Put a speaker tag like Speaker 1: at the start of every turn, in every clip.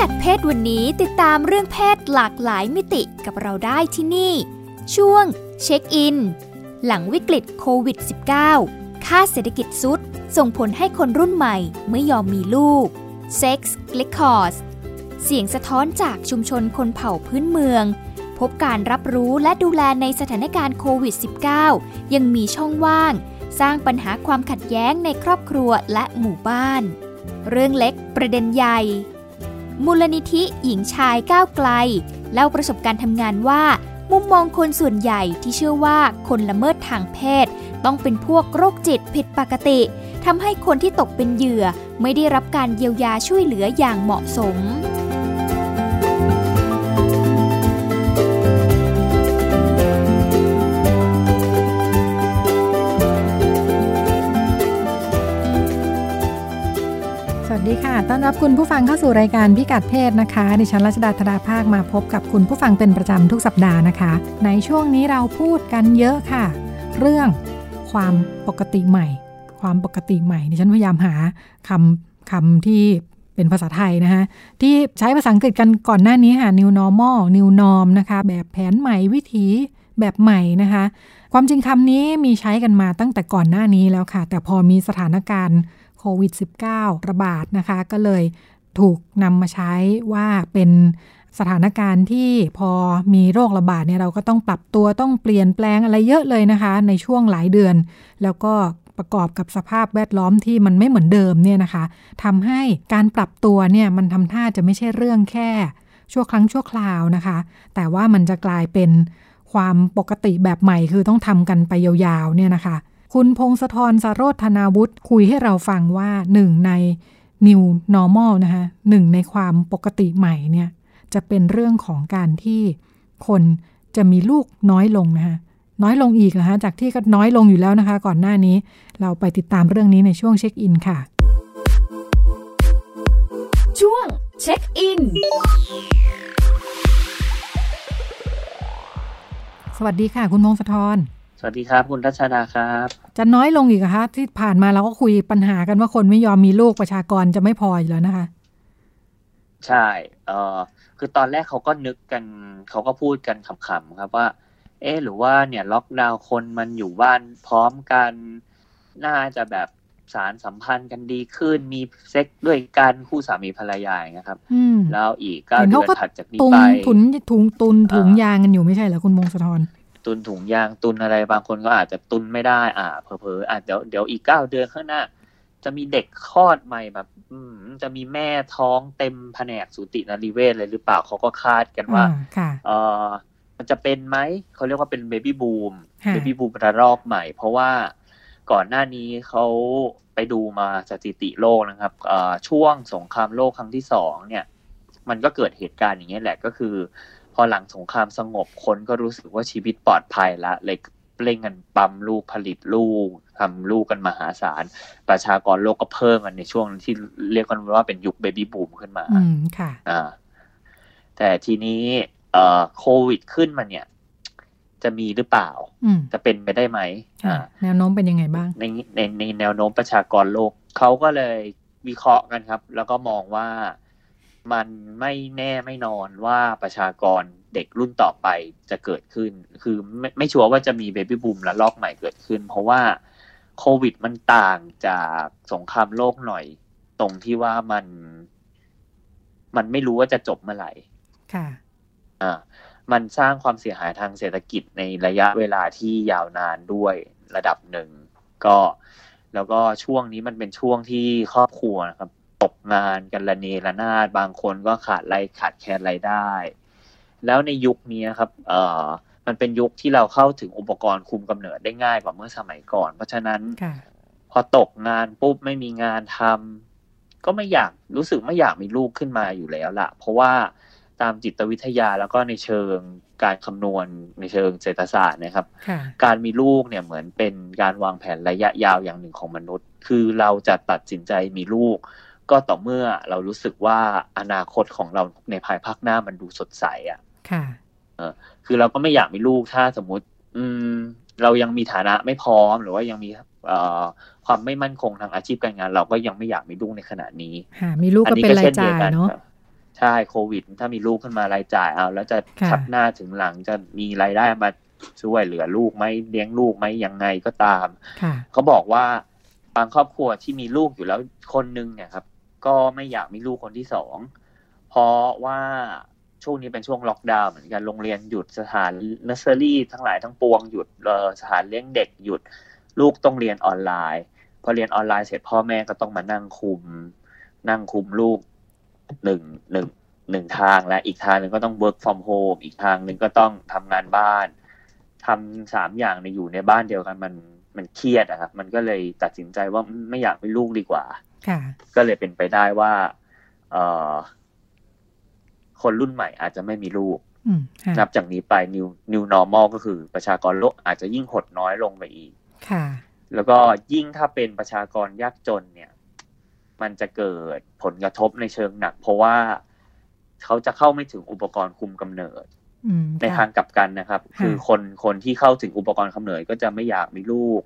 Speaker 1: กัดเพศวันนี้ติดตามเรื่องเพศหลากหลายมิติกับเราได้ที่นี่ ช่วงเช็คอิน หลังวิกฤตโควิด -19 ค่าเศรษฐกิจสุด ส่งผลให้คนรุ่นใหม่ไม่ยอมมีลูก Sex l e c o r s เสียงสะท้อนจากชุมชนคนเผ่าพื้นเมือง พบการรับรู้และดูแลในสถานการณ์โควิด -19 ยังมีช่องว่าง สร้างปัญหาความขัดแย้งในครอบครัวและหมู่บ้าน เรื่องเล็กประเด็นใหญ่ มูลนิธิหญิงชายก้าวไกล เล่าประสบการณ์ทำงานว่า มุมมองคนส่วนใหญ่ที่เชื่อว่าคนละเมิดทางเพศ ต้องเป็นพวกโรคจิตผิดปกติทำให้คนที่ตกเป็นเหยื่อไม่ได้รับการเยียวยาช่วยเหลืออย่างเหมาะสม
Speaker 2: ดีค่ะ ต้อนรับคุณผู้ฟังเข้าสู่รายการพิกัดเพศนะคะ ดิฉันรัชดาธดาภาคมาพบกับคุณผู้ฟังเป็นประจำทุกสัปดาห์นะคะ ในช่วงนี้เราพูดกันเยอะค่ะ เรื่องความปกติใหม่ ความปกติใหม่ ดิฉันพยายามหาคำคำที่เป็นภาษาไทยนะคะที่ใช้ภาษาอังกฤษกันก่อนหน้านี้ค่ะ new normal new norm นะคะ แบบแผนใหม่วิถีแบบใหม่นะคะ ความจริงคำนี้มีใช้กันมาตั้งแต่ก่อนหน้านี้แล้วค่ะ แต่พอมีสถานการณ์ โควิด -19 ระบาดนะคะ ก็เลยถูกนำมาใช้ว่าเป็นสถานการณ์ที่พอมีโรคระบาดเนี่ยเราก็ต้องปรับตัวต้องเปลี่ยนแปลงอะไรเยอะเลยนะคะ ในช่วงหลายเดือน แล้วก็ประกอบกับสภาพแวดล้อมที่มันไม่เหมือนเดิมเนี่ยนะคะทำให้การปรับตัวเนี่ยมันทำท่าจะไม่ใช่เรื่องแค่ ชั่วครั้งชั่วคราวนะคะ แต่ว่ามันจะกลายเป็นความปกติแบบใหม่คือต้องทำกันไปยาวๆเนี่ยนะคะ คุณพงศธรสารธนาวุฒิคุยให้เราฟังว่าหนึ่งใน new normal นะคะหนึ่งในความปกติใหม่เนี่ยจะเป็นเรื่องของการที่คนจะมีลูกน้อยลงนะคะน้อยลงอีกนะคะจากที่ก็น้อยลงอยู่แล้วนะคะ ก่อนหน้านี้ เราไปติดตามเรื่องนี้ในช่วงเช็คอินค่ะ
Speaker 1: ช่วงเช็คอิน
Speaker 2: สวัสดีค่ะ คุณพงศธร
Speaker 3: สวัสดีครับ คุณรัชดาครับ
Speaker 2: จะน้อยลงอีกคะที่ผ่านมาเราก็คุยปัญหากันว่าคนไม่ยอมมีลูกประชากรจะไม่พออยู่แล้วนะคะ
Speaker 3: ใช่ เออคือตอนแรกเขาก็นึกกัน เขาก็พูดกันขำๆครับว่า เออหรือว่าเนี่ยล็อกดาวน์คนมันอยู่บ้านพร้อมกัน น่าจะแบบสารสัมพันธ์กันดีขึ้นมีเซ็กด้วยกันคู่สามีภรรยาอย่างเงี้ยครับแล้วอีกก็เดือนถัดจากนี้ไป
Speaker 2: ถุนถุงตุนถุงยางกันอยู่ไม่ใช่เหรอคุณมงสะทอน
Speaker 3: ตุนถุงยางตุนอะไรบางคนก็อาจจะตุนไม่ได้ อ่าเพอเพออ่าเดี๋ยวเดี๋ยวอีกเก้าเดือนข้างหน้า จะมีเด็กคลอดใหม่แบบ อืม จะมีแม่ท้องเต็มแผนกสูตินรีเวชเลยหรือเปล่าเขาก็คาดกันว่าเออมันจะเป็นไหมเขาเรียกว่าเป็น baby boom baby boom ระลอกใหม่ เพราะว่าก่อนหน้านี้เขาไปดูมาสถิติโลกนะครับช่วงสงครามโลกครั้งที่สองเนี่ย มันก็เกิดเหตุการณ์อย่างนี้แหละก็คือ พอหลังสงครามสงบคนก็รู้สึกว่าชีวิตปลอดภัยละเลยเร่งกันปั๊มลูกผลิตลูกทำลูกกันมหาศาล ประชากรโลกก็เพิ่มกันในช่วงที่เรียกกันว่าเป็นยุคเบบี้บูมขึ้นมา
Speaker 2: อืมค่ะ
Speaker 3: อ่าแต่ทีนี้เอ่อโควิดขึ้นมาเนี่ย จะมีหรือเปล่า จะเป็นไปได้ไหม
Speaker 2: อ่าแนวโน้มเป็นยังไงบ้าง
Speaker 3: ในในในแนวโน้มประชากรโลกเขาก็เลยวิเคราะห์กันครับ แล้วก็มองว่า มันไม่แน่ไม่นอนว่าประชากรเด็กรุ่นต่อไปจะเกิดขึ้น คือไม่ไม่ชัวร์ว่าจะมีเบบี้บูมและลอกใหม่เกิดขึ้น เพราะว่าโควิดมันต่างจากสงครามโลกหน่อย ตรงที่ว่ามัน มันไม่รู้ว่าจะจบเมื่อไหร่
Speaker 2: ค่ะ
Speaker 3: อ่า มันสร้างความเสียหายทางเศรษฐกิจในระยะเวลาที่ยาวนานด้วยระดับหนึ่ง ก็ แล้วก็ช่วงนี้มันเป็นช่วงที่ครอบครัวนะครับ ตกงานกันระเนระนาดบางคนก็ขาดรายขาดแคลนรายได้ แล้วในยุคนี้ครับเอ่อมันเป็นยุคที่เราเข้าถึงอุปกรณ์คุมกำเนิดได้ง่ายกว่าเมื่อสมัยก่อน เพราะฉะนั้นพอตกงานปุ๊บไม่มีงานทำก็ไม่อยากรู้สึกไม่อยากมีลูกขึ้นมาอยู่แล้วละเพราะว่าตามจิตวิทยาแล้วก็ในเชิงการคำนวณในเชิงเศรษฐศาสตร์นะครับ
Speaker 2: ค่ะ
Speaker 3: การมีลูกเนี่ยเหมือนเป็นการวางแผนระยะยาวอย่างหนึ่งของมนุษย์ คือเราจะตัดสินใจมีลูก ก็ต่อเมื่อเรารู้สึกว่าอนาคตของเราในภายภาคหน้ามันดูสดใสอะ่ะ
Speaker 2: ค่ะ
Speaker 3: คือเราก็ไม่อยากมีลูกถ้าสมมุติ อืม เรายังมีฐานะไม่พร้อมหรือว่ายังมีเอ่อความไม่มั่นคงทางอาชีพการงาน เราก็ยังไม่อยากมีลูกในขณะนี้
Speaker 2: ค่ะมีลูกก็เป็นรายจ่ายเนาะ
Speaker 3: ครับใช่โควิด ถ้ามีลูกขึ้นมารายจ่ายเอา แล้วจะ
Speaker 2: ค่ะ
Speaker 3: ชักหน้าถึงหลังจะมีรายได้มาช่วยเหลือลูกไหมเลี้ยงลูกไหมยังไงก็ตาม
Speaker 2: ค่ะ
Speaker 3: เขาบอกว่าบางครอบครัวที่มีลูกอยู่แล้วคนหนึงเนี่ยครับ ก็ไม่อยากมีลูกคนที่สองเพราะว่าช่วงนี้เป็นช่วงล็อกดาวน์เหมือนกันโรงเรียนหยุดสถานเนอร์เซอรี่ทั้งหลายทั้งปวงหยุดสถานเลี้ยงเด็กหยุดลูกต้องเรียนออนไลน์ พอเรียนออนไลน์เสร็จพ่อแม่ก็ต้องมานั่งคุม นั่งคุมลูกหนึ่งหนึ่งหนึ่งทางและอีกทางหนึ่งก็ต้อง work from home อีกทางหนึ่งก็ต้องทำงานบ้านทำสามอย่างในอยู่ในบ้านเดียวกันมันมันเครียดอะครับมันก็เลยตัดสินใจว่าไม่อยากมีลูกดีกว่า ก็เลยเป็นไปได้ว่าเอ่อคนรุ่นใหม่อาจจะไม่มีลูก
Speaker 2: อืมค่ะ
Speaker 3: นับจากนี้ไป new new normal ก็คือประชากรโลกอาจจะยิ่งหดน้อยลงไปอีก
Speaker 2: ค่ะ
Speaker 3: แล้วก็ยิ่งถ้าเป็นประชากรยากจนเนี่ย มันจะเกิดผลกระทบในเชิงหนัก เพราะว่าเขาจะเข้าไม่ถึงอุปกรณ์คุมกำเนิด
Speaker 2: อืม
Speaker 3: ในทางกลับกันนะครับ
Speaker 2: ค่ะ
Speaker 3: คือคนคนที่เข้าถึงอุปกรณ์กำเนิดก็จะไม่อยากมีลูก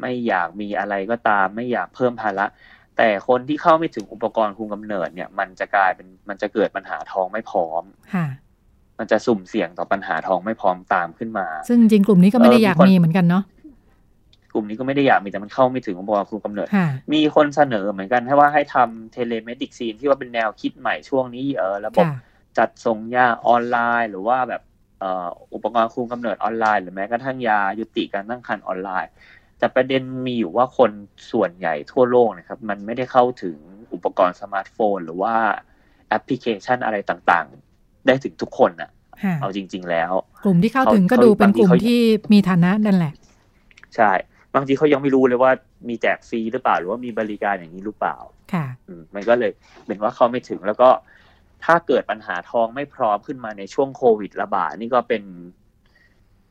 Speaker 3: ไม่อยากมีอะไรก็ตาม ไม่อยากเพิ่มภาระ แต่คนที่เข้าไม่ถึงอุปกรณ์คุมกำเนิดเนี่ย มันจะกลายเป็นมันจะเกิดปัญหาท้องไม่พร้อม
Speaker 2: ค่ะ
Speaker 3: มันจะสุ่มเสี่ยงต่อปัญหาท้องไม่พร้อมตามขึ้นมา
Speaker 2: ซึ่งจริงๆกลุ่มนี้ก็ไม่ได้
Speaker 3: เออ
Speaker 2: อยาก
Speaker 3: มีคน
Speaker 2: มีเหมือนกันเนาะ
Speaker 3: กลุ่มนี้ก็ไม่ได้อยากมีแต่มันเข้าไม่ถึงอุปกรณ์คุมกำเนิด
Speaker 2: ค่ะ
Speaker 3: มีคนเสนอเหมือนกันให้ว่าให้ทำ telemedicine ที่ว่าเป็นแนวคิดใหม่ช่วงนี้เออระบบ
Speaker 2: ค่ะ
Speaker 3: จัดส่งยาออนไลน์ หรือว่าแบบเอ่ออุปกรณ์คุมกำเนิดออนไลน์ หรือแม้กระทั่งยายุติการตั้งครรภ์ออนไลน์ แต่ประเด็นมีอยู่ว่าคนส่วนใหญ่ทั่วโลกนะครับ มันไม่ได้เข้าถึงอุปกรณ์สมาร์ทโฟน หรือว่าแอปพลิเคชันอะไรต่างๆ ได้ถึงทุกคนน่ะ
Speaker 2: ค่ะ
Speaker 3: เอาจริง ๆ แล้ว
Speaker 2: กลุ่มที่เข้าถึงก็
Speaker 3: เขา
Speaker 2: ดูเป็นกลุ่ม
Speaker 3: บางทีเขา
Speaker 2: ที่มีฐานะนั่นแหละ
Speaker 3: ใช่ บางทีเขายังไม่รู้เลยว่ามีแจกฟรีหรือเปล่า หรือว่ามีบริการอย่างนี้หรือเปล่า
Speaker 2: ค่ะ
Speaker 3: อืมมันก็เลยเป็นว่าเข้าไม่ถึงแล้วก็ถ้าเกิดปัญหาท้องไม่พร้อมขึ้นมาในช่วงโควิดระบาดนี่ก็เป็น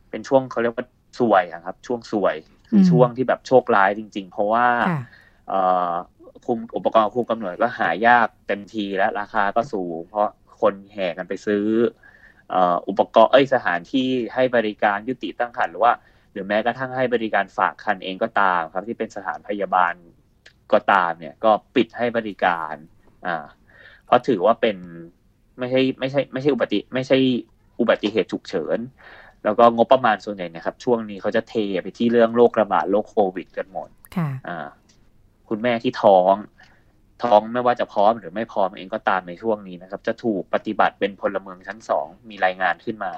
Speaker 3: เป็นช่วงเขาเรียกว่าซวยอะครับ ช่วงซวย คืออ
Speaker 2: ม
Speaker 3: ช่วงที่แบบโชคร้ายจริง ๆ เพราะว่า
Speaker 2: ค่ะ
Speaker 3: เอ่อคุมอุปกรณ์คุมกำเนิดก็หายากเต็มทีและราคาก็สูง เพราะคนแห่กันไปซื้อเอ่ออุปกรณ์เอ้ยสถานที่ให้บริการยุติตั้งครรภ์หรือว่า หรือแม้กระทั่งให้บริการฝากคันเองก็ตามครับ ที่เป็นสถานพยาบาลก็ตามเนี่ย ก็ปิดให้บริการ อ่า เพราะถือว่าเป็นไม่ใช่ไม่ใช่ ไม่ใช่อุบัติ ไม่ใช่อุบัติเหตุฉุกเฉิน แล้วก็งบประมาณส่วนใหญ่นะครับ ช่วงนี้เขาจะเทไปที่เรื่องโรคระบาดโรคโควิดกันหมด
Speaker 2: ค่ะ
Speaker 3: อ่าคุณแม่ที่ท้อง ท้องไม่ว่าจะพร้อมหรือไม่พร้อมเองก็ตามในช่วงนี้นะครับ จะถูกปฏิบัติเป็นพลเมืองชั้นสองมีรายงานขึ้นมา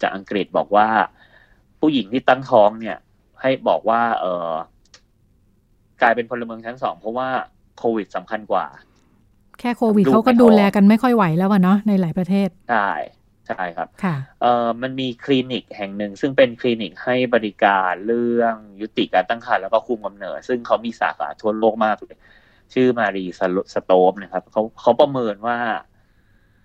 Speaker 3: จากอังกฤษบอกว่า ผู้หญิงที่ตั้งท้องเนี่ย ให้บอกว่า เออกลายเป็นพลเมืองชั้นสองเพราะว่าโควิดสำคัญกว่า
Speaker 2: แค่โควิด
Speaker 3: ลูก
Speaker 2: เขาก็
Speaker 3: ไม่
Speaker 2: ดู
Speaker 3: พอ
Speaker 2: แลกันไม่ค่อยไหวแล้วอะเนาะในหลายประเทศ
Speaker 3: ใช่ ใช่ครับ
Speaker 2: ค่ะ
Speaker 3: เอ่อมันมีคลินิกแห่งหนึ่ง ซึ่งเป็นคลินิกให้บริการเรื่องยุติการตั้งครรภ์แล้วก็คุมกำเนิด ซึ่งเขามีสาขาทั่วโลกมากเลย ชื่อมารีสโตปนะครับเขาเขาประเมินว่า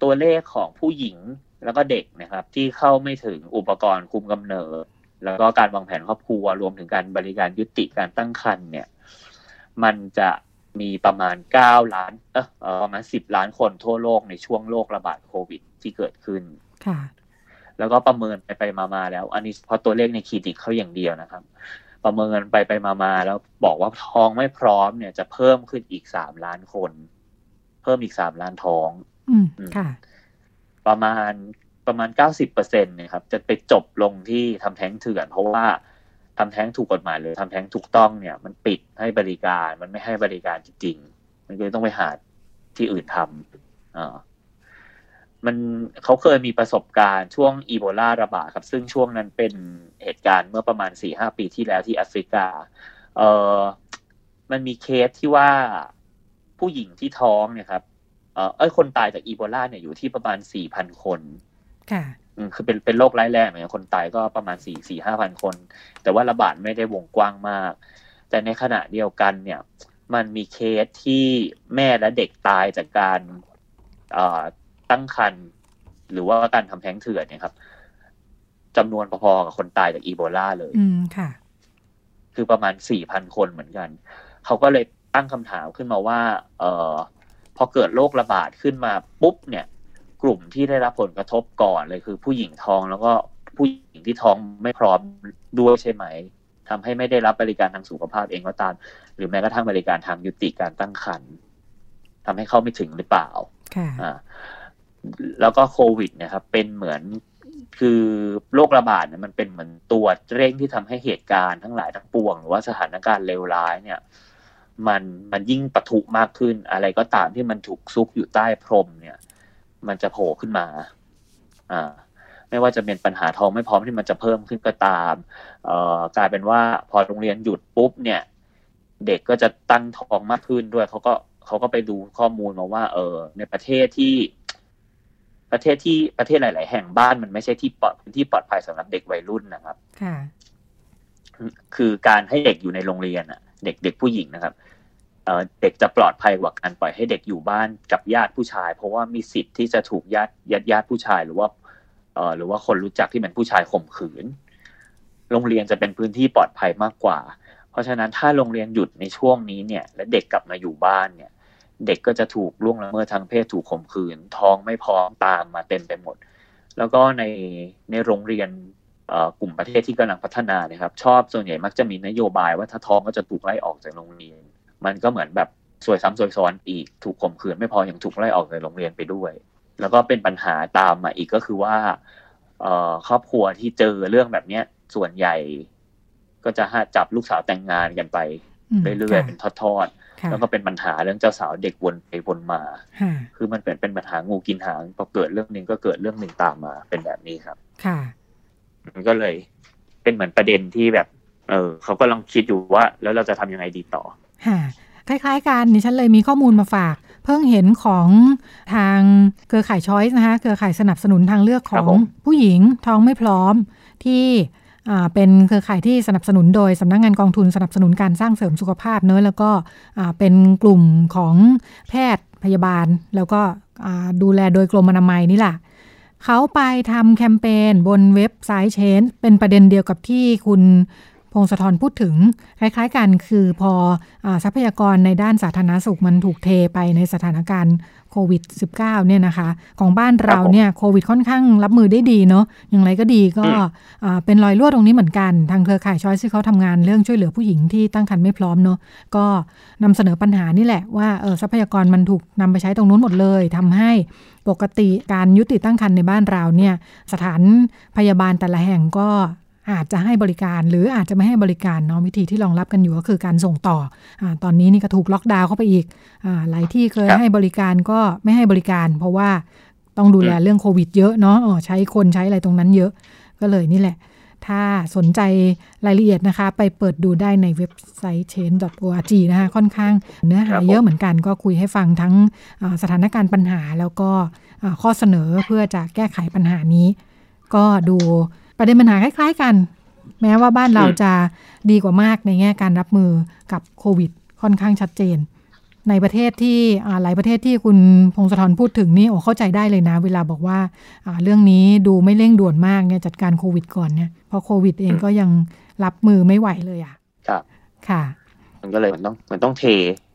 Speaker 3: ตัวเลขของผู้หญิงแล้วก็เด็กนะครับ ที่เข้าไม่ถึงอุปกรณ์คุมกำเนิด แล้วก็การวางแผนครอบครัวรวมถึงการบริการยุติการตั้งครรภ์เนี่ย มันจะมีประมาณเก้าล้าน เออเอ่อประมาณสิบล้านคนทั่วโลกในช่วงโรคระบาดโควิดที่เกิดขึ้น
Speaker 2: ค่ะ
Speaker 3: แล้วก็ประเมินไปไปมามาแล้ว อันนี้เพราะตัวเลขในคลินิกเขาอย่างเดียวนะครับ ประเมินไปไปมามาแล้วบอกว่าท้องไม่พร้อมเนี่ยจะเพิ่มขึ้นอีกสามล้านคน เพิ่มอีกสามล้านท้อง
Speaker 2: อืม
Speaker 3: อืม
Speaker 2: ค่ะ
Speaker 3: ประมาณประมาณเก้าสิบเปอร์เซ็นต์เนี่ยครับ จะไปจบลงที่ทำแท้งเถื่อน เพราะว่าทำแท้งถูกกฎหมายหรือทำแท้งถูกต้องเนี่ย มันปิดให้บริการมันไม่ให้บริการจริงๆมันก็เลยต้องไปหาที่อื่นทำอ่า มันเขาเคยมีประสบการณ์ช่วงอีโบลาระบาดครับ ซึ่งช่วงนั้นเป็นเหตุการณ์เมื่อประมาณสี่ห้าปีที่แล้วที่แอฟริกา เออมันมีเคสที่ว่าผู้หญิงที่ท้องเนี่ยครับ เออเอ้ยคนตายจากอีโบลาเนี่ยอยู่ที่ประมาณสี่พันคน
Speaker 2: ค่ะ
Speaker 3: อืมคือเป็นเป็นโรคร้ายแรงเหมือนกันคนตายก็ประมาณสี่สี่ห้าพันคน แต่ว่าระบาดไม่ได้วงกว้างมาก แต่ในขณะเดียวกันเนี่ย มันมีเคสที่แม่และเด็กตายจากการเอ่อ ตั้งครรภ์หรือว่าการทำแท้งเถื่อนเนี่ยครับจำนวนพอๆกับคนตายจากอีโบลาเลย
Speaker 2: อืมค่ะ
Speaker 3: คือประมาณสี่พันคนเหมือนกัน เขาก็เลยตั้งคำถามขึ้นมาว่า เออพอเกิดโรคระบาดขึ้นมาปุ๊บเนี่ย กลุ่มที่ได้รับผลกระทบก่อนเลยคือ ผู้หญิงท้องแล้วก็ผู้หญิงที่ท้องไม่พร้อมด้วยใช่ไหมทำให้ไม่ได้รับบริการทางสุขภาพเองก็ตาม หรือแม้กระทั่งบริการทางยุติการตั้งครรภ์ทำให้เข้าไม่ถึงหรือเปล่า
Speaker 2: ค่ะ
Speaker 3: อ่า แล้วก็โควิดเนะครับ เป็นเหมือนคือโรคระบาดเนี่ยมันเป็นเหมือนตัวเร่งที่ทำให้เหตุการณ์ทั้งหลายทั้งปวง หรือว่าสถานการณ์เลวร้ายเนี่ย มันมันยิ่งปะทุมากขึ้น อะไรก็ตามที่มันถูกซุกอยู่ใต้พรมเนี่ย มันจะโผล่ขึ้นมา อ่า ไม่ว่าจะเป็นปัญหาทองไม่พร้อมที่มันจะเพิ่มขึ้นก็ตาม เอ่อกลายเป็นว่าพอโรงเรียนหยุดปุ๊บเนี่ย เด็กก็จะตั้งท้องมากขึ้นด้วยเขาก็เขาก็ไปดูข้อมูลมาว่า เออ ในประเทศที่ ประเทศที่ประเทศหลาย ๆ แห่งบ้านมันไม่ใช่ที่ปลอดพื้นที่ปลอดภัยสำหรับเด็กวัยรุ่นนะครับ
Speaker 2: ค่ะ
Speaker 3: คือการให้เด็กอยู่ในโรงเรียนอะ เด็กเด็กผู้หญิงนะครับเอ่อเด็กจะปลอดภัยกว่าการปล่อยให้เด็กอยู่บ้านกับญาติผู้ชาย เพราะว่ามีสิทธิ์ที่จะถูกญาติญาติญาติผู้ชาย หรือว่าเอ่อหรือว่าคนรู้จักที่เป็นผู้ชายข่มขืน โรงเรียนจะเป็นพื้นที่ปลอดภัยมากกว่า เพราะฉะนั้นถ้าโรงเรียนหยุดในช่วงนี้เนี่ย และเด็กกลับมาอยู่บ้านเนี่ย เด็กก็จะถูกล่วงละเมิดทางเพศถูกข่มขืน ท้องไม่พร้อมตามมาเต็มไปหมด แล้วก็ในในโรงเรียนเอ่อกลุ่มประเทศที่กำลังพัฒนาเนี่ยครับ ชอบส่วนใหญ่มักจะมีนโยบายว่าถ้าท้องก็จะถูกไล่ออกจากโรงเรียน มันก็เหมือนแบบสวยซ้ำสวยซ้อนอีกถูกข่มขืนไม่พอยังถูกไล่ออกจากโรงเรียนไปด้วย แล้วก็เป็นปัญหาตามมาอีกก็คือว่าเอ่อครอบครัวที่เจอเรื่องแบบเนี้ยส่วนใหญ่ ก็จะหาจับลูกสาวแต่งงานกันไป
Speaker 2: อืม
Speaker 3: เรื่อยๆ
Speaker 2: ค่ะ
Speaker 3: เป็นทอด
Speaker 2: ค่ะ
Speaker 3: ๆ แล้วก็เป็นปัญหาเรื่องเจ้าสาวเด็กวนไปวนมา
Speaker 2: ค่ะ
Speaker 3: คือมันเป็นเป็นปัญหางูกินหางพอเกิดเรื่องหนึ่งก็เกิดเรื่องหนึ่งตามมาเป็นแบบนี้ครับ
Speaker 2: ค่ะ
Speaker 3: มันก็เลยเป็นเหมือนประเด็นที่แบบ เออเขาก็ลองคิดอยู่ว่า แล้วเราจะทำยังไงดีต่อ
Speaker 2: ค่ะคล้าย ๆ กันดิฉันเลยมีข้อมูลมาฝาก เพิ่งเห็นของทางเครือข่ายช้อยส์นะคะเครือข่ายสนับสนุนทางเลือกข
Speaker 3: ครั
Speaker 2: อบง
Speaker 3: ผม
Speaker 2: ผู้หญิงท้องไม่พร้อมที่อ่า เป็นเครือข่ายที่สนับสนุนโดยสำนักงานกองทุนสนับสนุนการสร้างเสริมสุขภาพเนอะแล้วก็อ่าเป็นกลุ่มของแพทย์พยาบาล แล้วก็ดูแลโดยกรมอนามัยนี่แหละเขาไปทำแคมเปญบนเว็บไซต์เชนเป็นประเด็นเดียวกับที่คุณ พงศธรพูดถึง คล้ายๆกันคือพออาทรัพยากรในด้านสาธารณสุขมันถูกเทไปในสถานการณ์โควิด -19 เนี่ยนะคะ ของบ้านเราเนี่ยโควิดค่อนข้างรับมือได้ดีเนาะอย่างไรก็ดีก็
Speaker 3: อืม
Speaker 2: อ่าเป็นรอยรั่วตรงนี้เหมือนกัน ทางเครือข่ายช้อยที่เขาทำงานเรื่องช่วยเหลือผู้หญิงที่ตั้งครรภ์ไม่พร้อมเนาะก็นำเสนอปัญหานี่แหละว่าเออทรัพยากรมันถูกนำไปใช้ตรงนู้นหมดเลยทำให้ปกติการยุติตั้งครรภ์ในบ้านเราเนี่ยสถานพยาบาลแต่ละแห่งก็ อาจจะให้บริการหรืออาจจะไม่ให้บริการเนาะวิธีที่รองรับกันอยู่ก็คือการส่งต่ออาตอนนี้นี่ก็ถูกล็อกดาวน์เข้าไปอีกอาหลายที่เคย
Speaker 3: ครับ
Speaker 2: ให้บริการก็ไม่ให้บริการ เพราะว่าต้องดูแลเรื่องโควิดเยอะเนาะอ๋อใช้คนใช้อะไรตรงนั้นเยอะก็เลยนี่แหละ ถ้าสนใจรายละเอียดนะคะ ไปเปิดดูได้ในเว็บไซต์ change.org นะคะค่อนข้างเนื้อหา
Speaker 3: ครับผม
Speaker 2: เยอะเหมือนกันก็คุยให้ฟังทั้งอ่าสถานการณ์ปัญหาแล้วก็อ่าข้อเสนอเพื่อจะแก้ไขปัญหานี้ ก็ดู ประเด็นปัญหาคล้าย ๆ กัน แม้ว่าบ้านเราจะดีกว่ามากในแง่การรับมือกับโควิด ค่อนข้างชัดเจน ในประเทศที่หลายประเทศที่คุณพงศธรพูดถึงนี่โอ้เข้าใจได้เลยนะ เวลาบอกว่าเรื่องนี้ดูไม่เร่งด่วนมากเนี่ยจัดการโควิดก่อนเนี่ยเพราะโควิดเองก็ยังรับมือไม่ไหวเลยอะ
Speaker 3: ครับ
Speaker 2: ค่ะ
Speaker 3: มันก็เลยมันต้องมันต้องเท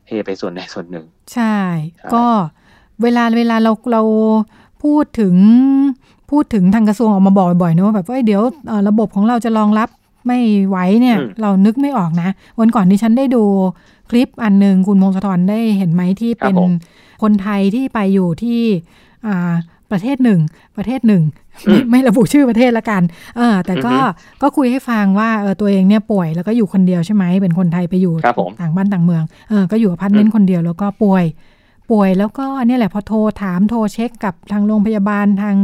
Speaker 3: เทไปส่วนใดส่วนหนึ่ง
Speaker 2: ใช่ ก็เวลาเวลาเราเราพูดถึง พูดถึงทางกระทรวงออกมาบอกบ่อยๆนะว่าแบบว่าเอ้ยเดี๋ยวเอ่อระบบของเราจะรองรับไม่ไหวเนี่ย เรานึกไม่ออกนะ วันก่อนที่ฉันได้ดูคลิปอันหนึ่งคุณมงคลธรได้เห็นไหมที่เป็นคนไทยที่ไปอยู่ที่อ่าประเทศหนึ่ง ประเทศหนึ่งไม่ไม่ระบุชื่อประเทศละกัน เออ แต่ก็ก็คุยให้ฟังว่าเออตัวเองเนี่ยป่วยแล้วก็อยู่คนเดียวใช่ไหมเป็นคนไทยไปอยู่
Speaker 3: ครับผม
Speaker 2: ต่างบ้านต่างเมืองเออก็อยู่อพาร์ตเมนต์คนเดียวแล้วก็ป่วย ป่วยแล้วก็เนี่ยแหละพอโทรถามโทรเช็คกับทางโรงพยาบาลทาง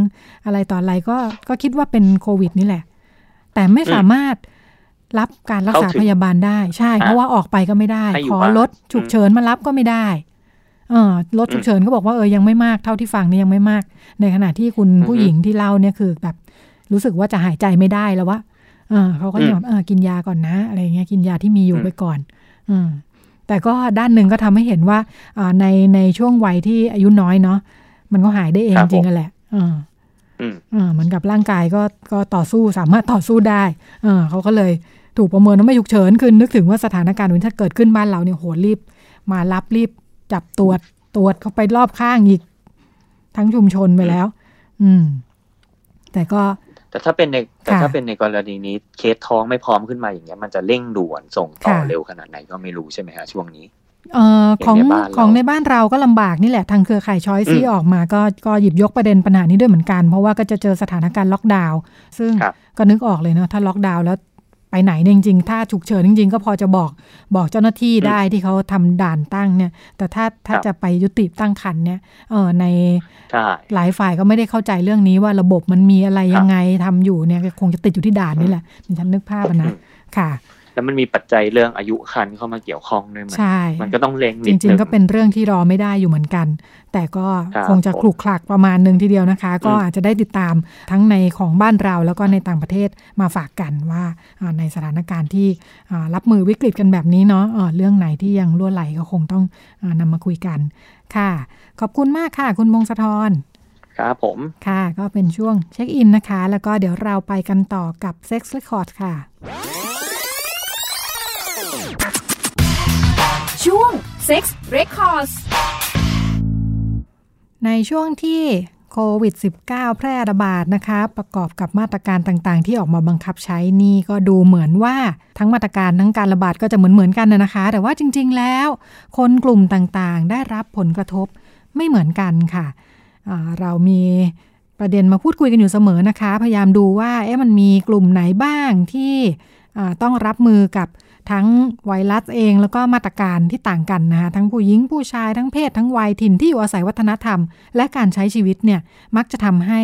Speaker 2: อะไรต่ออะไรก็ก็คิดว่าเป็นโควิดนี่แหละ แต่ไม่สามารถรับการรักษา
Speaker 3: เข้าถึง
Speaker 2: พยาบาลได้ใช่
Speaker 3: อะ
Speaker 2: เพราะว่าออกไปก็ไม่ได้
Speaker 3: ให้อยู่
Speaker 2: ขอ
Speaker 3: บ้าน
Speaker 2: รถฉุกเฉินมารับก็ไม่ได้เออรถฉุกเฉินก็บอกว่าเออยังไม่มากเท่าที่ฟังนี่ยังไม่มาก ในขณะที่คุณผู้หญิงที่เล่าเนี่ยคือแบบ รู้สึกว่าจะหายใจไม่ได้แล้ววะเออเขาก็ยังแบบเออกินยาก่อนนะ อะไรเงี้ยกินยาที่มีอยู่ไปก่อน อืม แต่ก็ด้านหนึ่งก็ทำให้เห็นว่าอ่าในในช่วงวัยที่อายุน้อยเนาะมันก็หายได้เอง
Speaker 3: ครับ
Speaker 2: จริง
Speaker 3: ผม
Speaker 2: กันแหละเออเหมือนกับร่างกายก็ก็ต่อสู้สามารถต่อสู้ได้เออเขาก็เลยถูกประเมินว่าไม่ฉุกเฉินคือนึกถึงว่าสถานการณ์นี้ถ้าเกิดขึ้นบ้านเราเนี่ยโหรีบ มารับรีบจับตรวจตรวจเข้าไปรอบข้างอีก ทั้งชุมชนไปแล้ว อืม แต่ก็
Speaker 3: แต่ถ้าเป็นในแต่ถ้าเป็นในกรณีนี้เคสท้องไม่พร้อมขึ้นมาอย่างเงี้ย มันจะเร่งด่วนส่งต่อเร็วขนาดไหนก็ไม่รู้ใช่ไหมฮะช่วงนี้
Speaker 2: เอ่อของของในบ้านเราก็ลำบากนี่แหละทางเครือข่ายช้อยซี่ออกมาก็ก็หยิบยกประเด็นปัญหานี้ด้วยเหมือนกัน เพราะว่าก็จะเจอสถานการณ์ล็อกดาวน์ซึ่งก็นึกออกเลยเนาะถ้าล็อกดาวน์แล้ว ไปไหนจริงๆ ถ้าฉุกเฉินจริง ๆ ก็พอจะบอกบอกเจ้าหน้าที่ได้ที่เขาทำด่านตั้งเนี่ย แต่ถ้าถ้าจะไปยุติตั้งคันเนี่ยเออในหลายฝ่ายก็ไม่ได้เข้าใจเรื่องนี้ว่าระบบมันมีอะไรยังไงทำอยู่เนี่ยคงจะติดอยู่ที่ด่านนี่แหละฉันนึกภาพนะค่ะ
Speaker 3: แล้วมันมีปัจจัยเรื่องอายุคันเข้ามาเกี่ยวข้องด้วย
Speaker 2: ใช่
Speaker 3: มันก็ต้องเล็ง
Speaker 2: จริง ๆ ก็เป็นเรื่องที่รอไม่ได้อยู่เหมือนกัน แต่ก็คงจะคลุกคลักประมาณหนึ่งทีเดียวนะคะ ก็อาจจะได้ติดตามทั้งในของบ้านเราแล้วก็ในต่างประเทศมาฝากกันว่าในสถานการณ์ที่รับมือวิกฤตกันแบบนี้เนาะเรื่องไหนที่ยังล่วไหลก็คงต้องนำมาคุยกันค่ะ ขอบคุณมากค่ะ คุณมงสะทร
Speaker 3: ครับผม
Speaker 2: ค่ะ ก็เป็นช่วงเช็คอินนะคะ แล้วก็เดี๋ยวเราไปกันต่อกับ Sex Record ค่ะ
Speaker 1: ช่วง Sex Records
Speaker 2: ในช่วงที่โควิด -19 แพร่ระบาดนะคะ ประกอบกับมาตรการต่างๆ ที่ออกมาบังคับใช้นี่ก็ดูเหมือนว่าทั้งมาตรการทั้งการระบาดก็จะเหมือนเหมือนกันนะคะ แต่ว่าจริง ๆ แล้ว คนกลุ่มต่างๆ ได้รับผลกระทบไม่เหมือนกันค่ะเรามีประเด็นมาพูดคุยกันอยู่เสมอนะคะ พยายามดูว่าเอ๊ะมันมีกลุ่มไหนบ้างที่ต้องรับมือกับ ทั้งไวรัสเองแล้วก็มาตรการที่ต่างกันนะคะทั้งผู้หญิงผู้ชายทั้งเพศทั้งวัยถิ่นที่อยู่อาศัยวัฒนธรรม และการใช้ชีวิตเนี่ยมักจะทำให้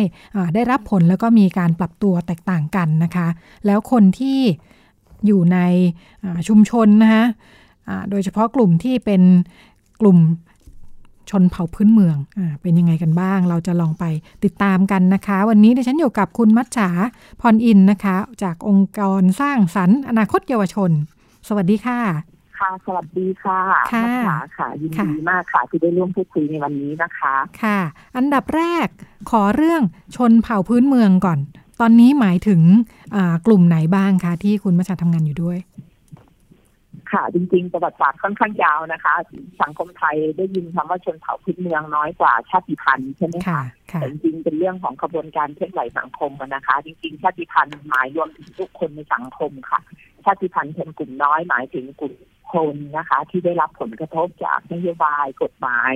Speaker 2: ได้รับผลแล้วก็มีการปรับตัวแตกต่างกันนะคะ แล้วคนที่อยู่ในชุมชนนะคะโดยเฉพาะกลุ่มที่เป็นกลุ่มชนเผ่าพื้นเมืองอเป็นยังไงกันบ้าง เราจะลองไปติดตามกันนะคะ วันนี้ดิฉันอยู่กับคุณมัจฉาพรอินนะคะ จากองค์กรสร้างสรรค์อนาคตเยาวชน สวัสดีค่ะ
Speaker 4: ค่ะ สวัสดีค่ะ
Speaker 2: ค่ะ
Speaker 4: ค่ะยินดีมากค่ะ ที่ได้ร่วมพูดคุยในวันนี้นะคะ
Speaker 2: ค่ะ อันดับแรกขอเรื่องชนเผ่าพื้นเมืองก่อน ตอนนี้หมายถึงกลุ่มไหนบ้างคะที่คุณมาชาทำงานอยู่ด้วย
Speaker 4: ค่ะจริงๆประวัติศาสตร์ค่อนข้างยาวนะคะ สังคมไทยได้ยินคำว่าชนเผ่าพื้นเมืองน้อยกว่าชาติพันธุ์ใช่ไหมคะแต่จริงๆเป็นเรื่องของกระบวนการเคลื่อนไหวสังคมนะคะ จริงๆ ชาติพันธุ์หมายรวมถึงทุกคนในสังคมค่ะ ชาติพันธุ์เป็นกลุ่มน้อยหมายถึงกลุ่ม คนนะคะ ที่ได้รับผลกระทบจากนโยบายกฎหมาย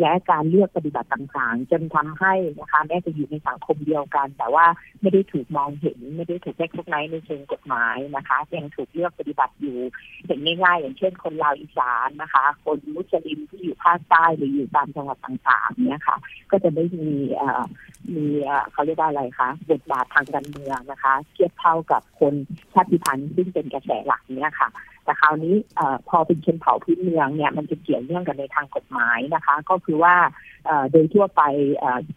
Speaker 4: และการเลือกปฏิบัติต่างๆ จนทำให้นะคะแม้จะอยู่ในสังคมเดียวกัน แต่ว่าไม่ได้ถูกมองเห็น ไม่ได้ถูกแยกทุกไนในเชิงกฎหมายนะคะยังถูกเลือกปฏิบัติอยู่เห็นง่ายๆอย่างเช่น คนลาวอีสานนะคะ คนมุสลิมที่อยู่ภาคใต้หรืออยู่ตามจังหวัดต่างๆเนี่ยค่ะ ก็จะไม่มีมีเขาเรียกว่าอะไรคะบทบาททางการเมืองนะคะ เทียบเท่ากับคนชาติพันธุ์ซึ่งเป็นกระแสหลักเนี่ยค่ะ แต่คราวนี้พอเป็นเชนเผาพื้นเมืองเนี่ยมันจะเกี่ยวเนื่องกันในทางกฎหมายนะคะ ก็คือว่าโดยทั่วไป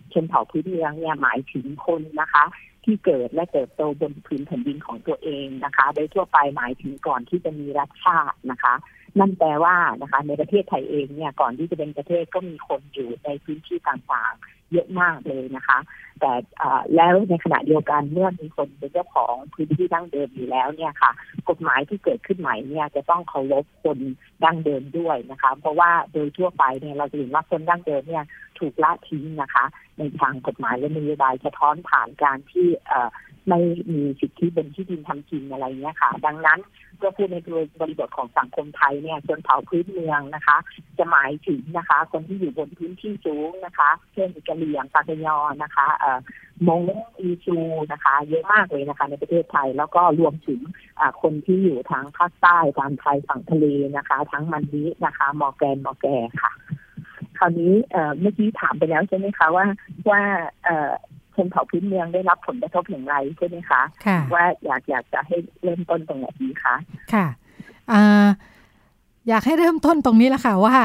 Speaker 4: เชนเผาพื้นเมืองเนี่ยหมายถึงคนนะคะที่เกิดและเติบโตบนพื้นแผ่นดินของตัวเองนะคะ โดยทั่วไปหมายถึงก่อนที่จะมีรัฐชาตินะคะ นั่นแปลว่านะคะ ในประเทศไทยเองเนี่ยก่อนที่จะเป็นประเทศก็มีคนอยู่ในพื้นที่ต่างๆ เยอะมากเลยนะคะ แต่แล้วในขณะเดียวกันเมื่อมีคนเป็นเจ้าของพื้นที่ดั้งเดิมอยู่แล้วเนี่ยค่ะ กฎหมายที่เกิดขึ้นใหม่เนี่ยจะต้องเคารพคนดั้งเดิมด้วยนะคะ เพราะว่าโดยทั่วไปเนี่ยเราจะเห็นว่าคนดั้งเดิมเนี่ยถูกละทิ้งนะคะ ในทางกฎหมายและนโยบายสะท้อนผ่านการที่ไม่มีสิทธิบนที่ดินทำกินอะไรเงี้ยค่ะ ดังนั้น ก็พูดในบริบทของสังคมไทยเนี่ยชนเผ่าพื้นเมืองนะคะ จะหมายถึงนะคะ คนที่อยู่บนพื้นที่สูงนะคะ เช่นกะเหรี่ยงปากยอนะคะเอ่อมงอีชูนะคะ เยอะมากเลยนะคะ ในประเทศไทยแล้วก็รวมถึงคนที่อยู่ทางภาคใต้ทางไทยฝั่งทะเลนะคะ ทั้งมันนี้นะคะ มอแกนมอแกค่ะ คราวนี้เมื่อกี้ถามไปแล้วใช่ไหมคะว่าว่า นเผ่าพื้นเมืองได้รับผลกระทบอย่างไรใช่ไหมคะว่าอยากอยากจะให้เริ่มต้นตรงไหนดีคะ
Speaker 2: ค่ะอยากให้เริ่มต้นตรงนี้แหละค่ะว่า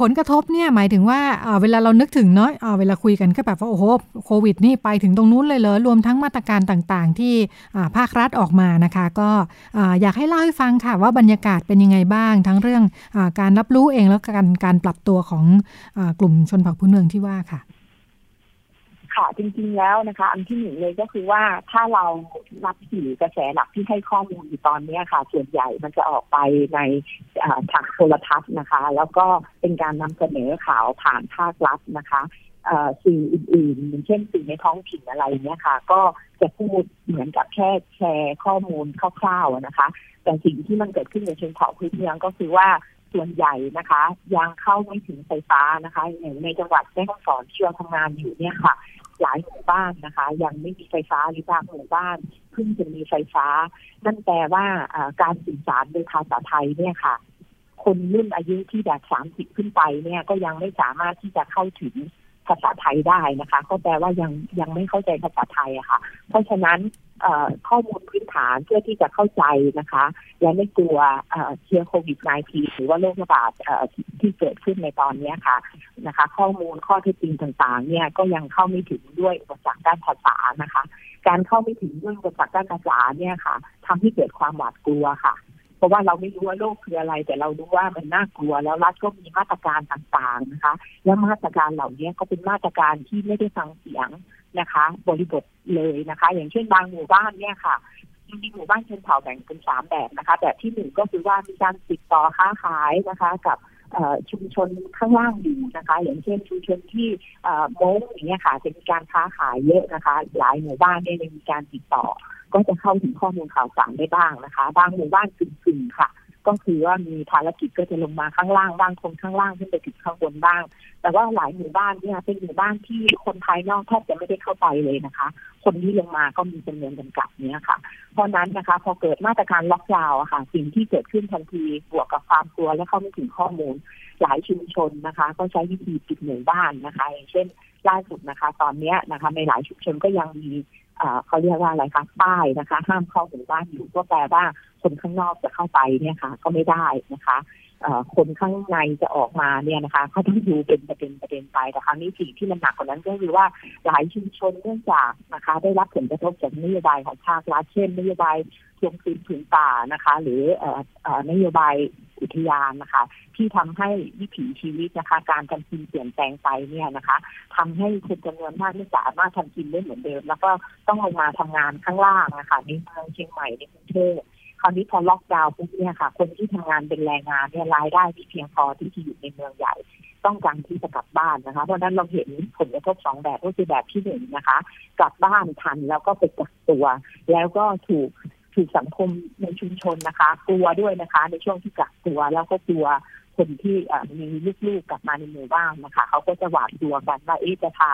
Speaker 2: ผลกระทบเนี่ยหมายถึงว่าเวลาเรานึกถึงเนาะเวลาคุยกันก็แบบว่าโอ้โหโควิดนี่ไปถึงตรงนู้นเลยเลยรวมทั้งมาตรการต่างๆ ที่ภาครัฐออกมานะคะ ก็อยากให้เล่าให้ฟังค่ะว่าบรรยากาศเป็นยังไงบ้าง ทั้งเรื่องอการรับรู้เองแล้วการการปรับตัวของอกลุ่มชนเผ่าพื้นเมืองที่ว่าค่ะ
Speaker 4: ค่ะจริงๆแล้วนะคะ อันที่หนึ่งเลยก็คือว่าถ้าเรารับสื่อกระแสหลักที่ให้ข้อมูลอยู่ตอนนี้ค่ะ ส่วนใหญ่มันจะออกไปในทางโทรทัศน์นะคะ แล้วก็เป็นการนำเสนอข่าวผ่านภาครัฐนะคะสื่ออื่นๆอย่างเช่นสื่อในท้องถิ่นอะไรเนี้ยค่ะ ก็จะพูดเหมือนกับแค่แชร์ข้อมูลคร่าวๆนะคะ แต่สิ่งที่มันเกิดขึ้นในเชิงเผาพื้นเมืองก็คือว่าส่วนใหญ่นะคะ ยังเข้าไม่ถึงไฟฟ้านะคะอย่างในจังหวัดแม่ฮ่องสอนที่เราทำงานอยู่เนี่ยค่ะ หลายหมู่บ้านนะคะ ยังไม่มีไฟฟ้าหรือบางหมู่บ้านเพิ่งจะมีไฟฟ้า นั่นแปลว่าการสื่อสารโดยภาษาไทยเนี่ยค่ะ คนรุ่นอายุที่แบบสามสิบขึ้นไปเนี่ยก็ยังไม่สามารถที่จะเข้าถึง ภาษาไทยได้นะคะก็แปลว่ายังยังไม่เข้าใจภาษาไทยอะค่ะ เพราะฉะนั้นข้อมูลพื้นฐานเพื่อที่จะเข้าใจนะคะ และไม่กลัวเชื้อโควิด -19 หรือว่าโรคระบาดที่เกิดขึ้นในตอนนี้ค่ะนะคะ ข้อมูลข้อเท็จจริงต่างๆ เนี่ยก็ยังเข้าไม่ถึงด้วยอุปสรรคด้านภาษานะคะ การเข้าไม่ถึงด้วยอุปสรรคด้านภาษาเนี่ยค่ะทำให้เกิดความหวาดกลัวค่ะ เพราะว่าเราไม่รู้ว่าโรคคืออะไร แต่เรารู้ว่ามันน่ากลัว แล้วรัฐก็มีมาตรการต่างๆนะคะ แล้วมาตรการเหล่านี้ก็เป็นมาตรการที่ไม่ได้ฟังเสียงนะคะ บริบทเลยนะคะ อย่างเช่นบางหมู่บ้านเนี่ยค่ะจริงๆหมู่บ้านชนเผ่าแบ่งเป็นสามแบบนะคะ แบบที่หนึ่งก็คือว่ามีการติดต่อค้าขายนะคะ กับชุมชนข้างล่างอยู่นะคะ อย่างเช่นชุมชนที่โม้งอย่างเงี้ยค่ะจะมีการค้าขายเยอะนะคะ หลายหมู่บ้านเนี่ยมีการติดต่อ ก็จะเข้าถึงข้อมูลข่าวสารได้บ้างนะคะ บางหมู่บ้านกึ่งๆค่ะ ก็คือว่ามีภารกิจก็จะลงมาข้างล่างบ้างคนข้างล่างขึ้นไปถึงข้างบนบ้าง แต่ว่าหลายหมู่บ้านเนี่ยเป็นหมู่บ้านที่คนภายนอกแทบจะไม่ได้เข้าไปเลยนะคะ คนที่ลงมาก็มีจำนวนจำกัดเนี้ยค่ะ เพราะนั้นนะคะ พอเกิดมาตรการล็อกดาวน์ค่ะ สิ่งที่เกิดขึ้นทันทีบวกกับความกลัวและเข้าไม่ถึงข้อมูล หลายชุมชนนะคะ ก็ใช้วิธีปิดหมู่บ้านนะคะอย่างเช่นล่าสุดนะคะ ตอนนี้นะคะในหลายชุมชนก็ยังมี เขาเรียกว่าอะไรคะป้ายนะคะ ห้ามเข้าหมู่บ้านอยู่ก็แปลว่าคนข้างนอกจะเข้าไปเนี่ยค่ะ ก็ไม่ได้นะคะคนข้างในจะออกมาเนี่ยนะคะเขาต้องดูเป็นประเด็นประเด็นไปแต่ครั้งนี้สิ่งที่มันหนักกว่านั้นก็คือว่าหลายชุมชนเนื่องจากนะคะ ได้รับผลกระทบจากนโยบายของภาครัฐเช่นนโยบายทวงคืนผืนป่านะคะ หรือนโยบาย อุทยานนะคะ ที่ทำให้วิถีชีวิตนะคะ การทำกินเปลี่ยนแปลงไปเนี่ยนะคะทำให้คนจำนวนมากไม่สามารถทำกินได้เหมือนเดิม แล้วก็ต้องลงมาทำงานข้างล่างนะคะในเมืองเชียงใหม่ในกรุงเทพคราวนี้พอล็อกดาวน์ปุ๊บเนี่ยค่ะ คนที่ทำงานเป็นแรงงานเนี่ยรายได้ที่เพียงพอที่จะอยู่ในเมืองใหญ่ ต้องการที่จะกลับบ้านนะคะ เพราะนั้นเราเห็นผลกระทบสองแบบก็คือแบบที่หนึ่งนะคะ กลับบ้านทันแล้วก็ไปกักตัว แล้วก็ถูก ถูกสังคมในชุมชนนะคะ กลัวด้วยนะคะ ในช่วงที่กักตัวแล้วก็กลัวคนที่มีลูกๆกลับมาในหมู่บ้านนะคะ เขาก็จะหวาดกลัวกันว่าเอ๊ะจะพา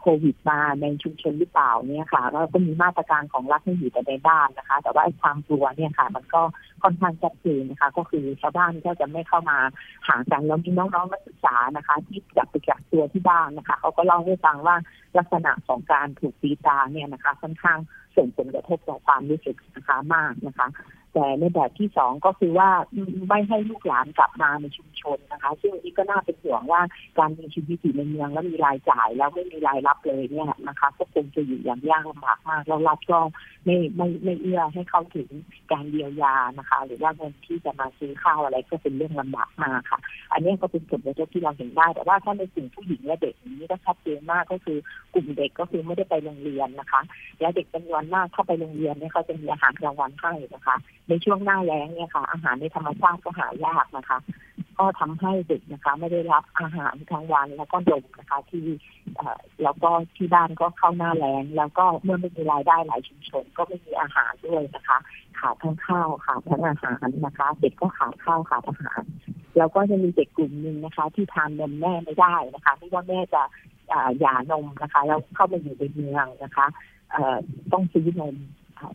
Speaker 4: โควิดมาในชุมชนหรือเปล่าเนี่ยค่ะแล้วก็มีมาตรการของรัฐให้อยู่แต่ในบ้านนะคะ แต่ว่าไอ้ความกลัวเนี่ยค่ะ มันก็ค่อนข้างชัดเจนนะคะ ก็คือชาวบ้านก็จะไม่เข้ามาหากันแล้วมีน้องๆนักศึกษานะคะ ที่อยากไปกักตัวที่บ้านนะคะเขาก็เล่าให้ฟังว่าลักษณะของการถูกตีตาเนี่ยนะคะค่อนข้าง ส่งผลกระทบต่อความรู้สึกนะคะมากนะคะ แต่ในแบบที่สองก็คือว่าไม่ให้ลูกหลานกลับมาในชุมชนนะคะ ซึ่งนี้ก็น่าเป็นห่วงว่าการมีชีวิตอยู่ในเมืองแล้วมีรายจ่าย แล้วไม่มีรายรับเลยเนี่ยนะคะก็คงจะอยู่อย่างยากลำบากมากแล้วรัฐก็ไม่ไม่ไม่เอื้อให้เข้าถึงการเยียวยานะคะ หรือว่าเงินที่จะมาซื้อข้าวอะไรก็เป็นเรื่องลำบากมากค่ะ อันนี้ก็เป็นผลกระทบที่เราเห็นได้ แต่ว่าถ้าในกลุ่มผู้หญิงและเด็กนี้ก็ชัดเจนมากก็คือกลุ่มเด็กก็คือไม่ได้ไปโรงเรียนนะคะ และเด็กจำนวนมากเข้าไปโรงเรียนเนี่ยเขาจะมีอาหารกลางวันให้นะคะในช่วงหน้าแล้งเนี่ยค่ะ อาหารในธรรมชาติก็หายากนะคะ ก็ทำให้เด็กนะคะ ไม่ได้รับอาหารทั้งวันแล้วก็ดมนะคะ ที่แล้วก็ที่บ้านก็เข้าหน้าแล้ง แล้วก็เมื่อไม่มีรายได้หลายชุมชน ก็ไม่มีอาหารด้วยนะคะ ขาดทั้งข้าวขาดทั้งอาหารนะคะ เด็กก็ขาดข้าวขาดอาหารแล้วก็จะมีเด็กกลุ่มหนึ่งนะคะ ที่ทานนมแม่ไม่ได้นะคะไม่ว่าแม่จะหย่านมนะคะ แล้วเข้ามาอยู่ในเมืองนะคะต้องซื้อนม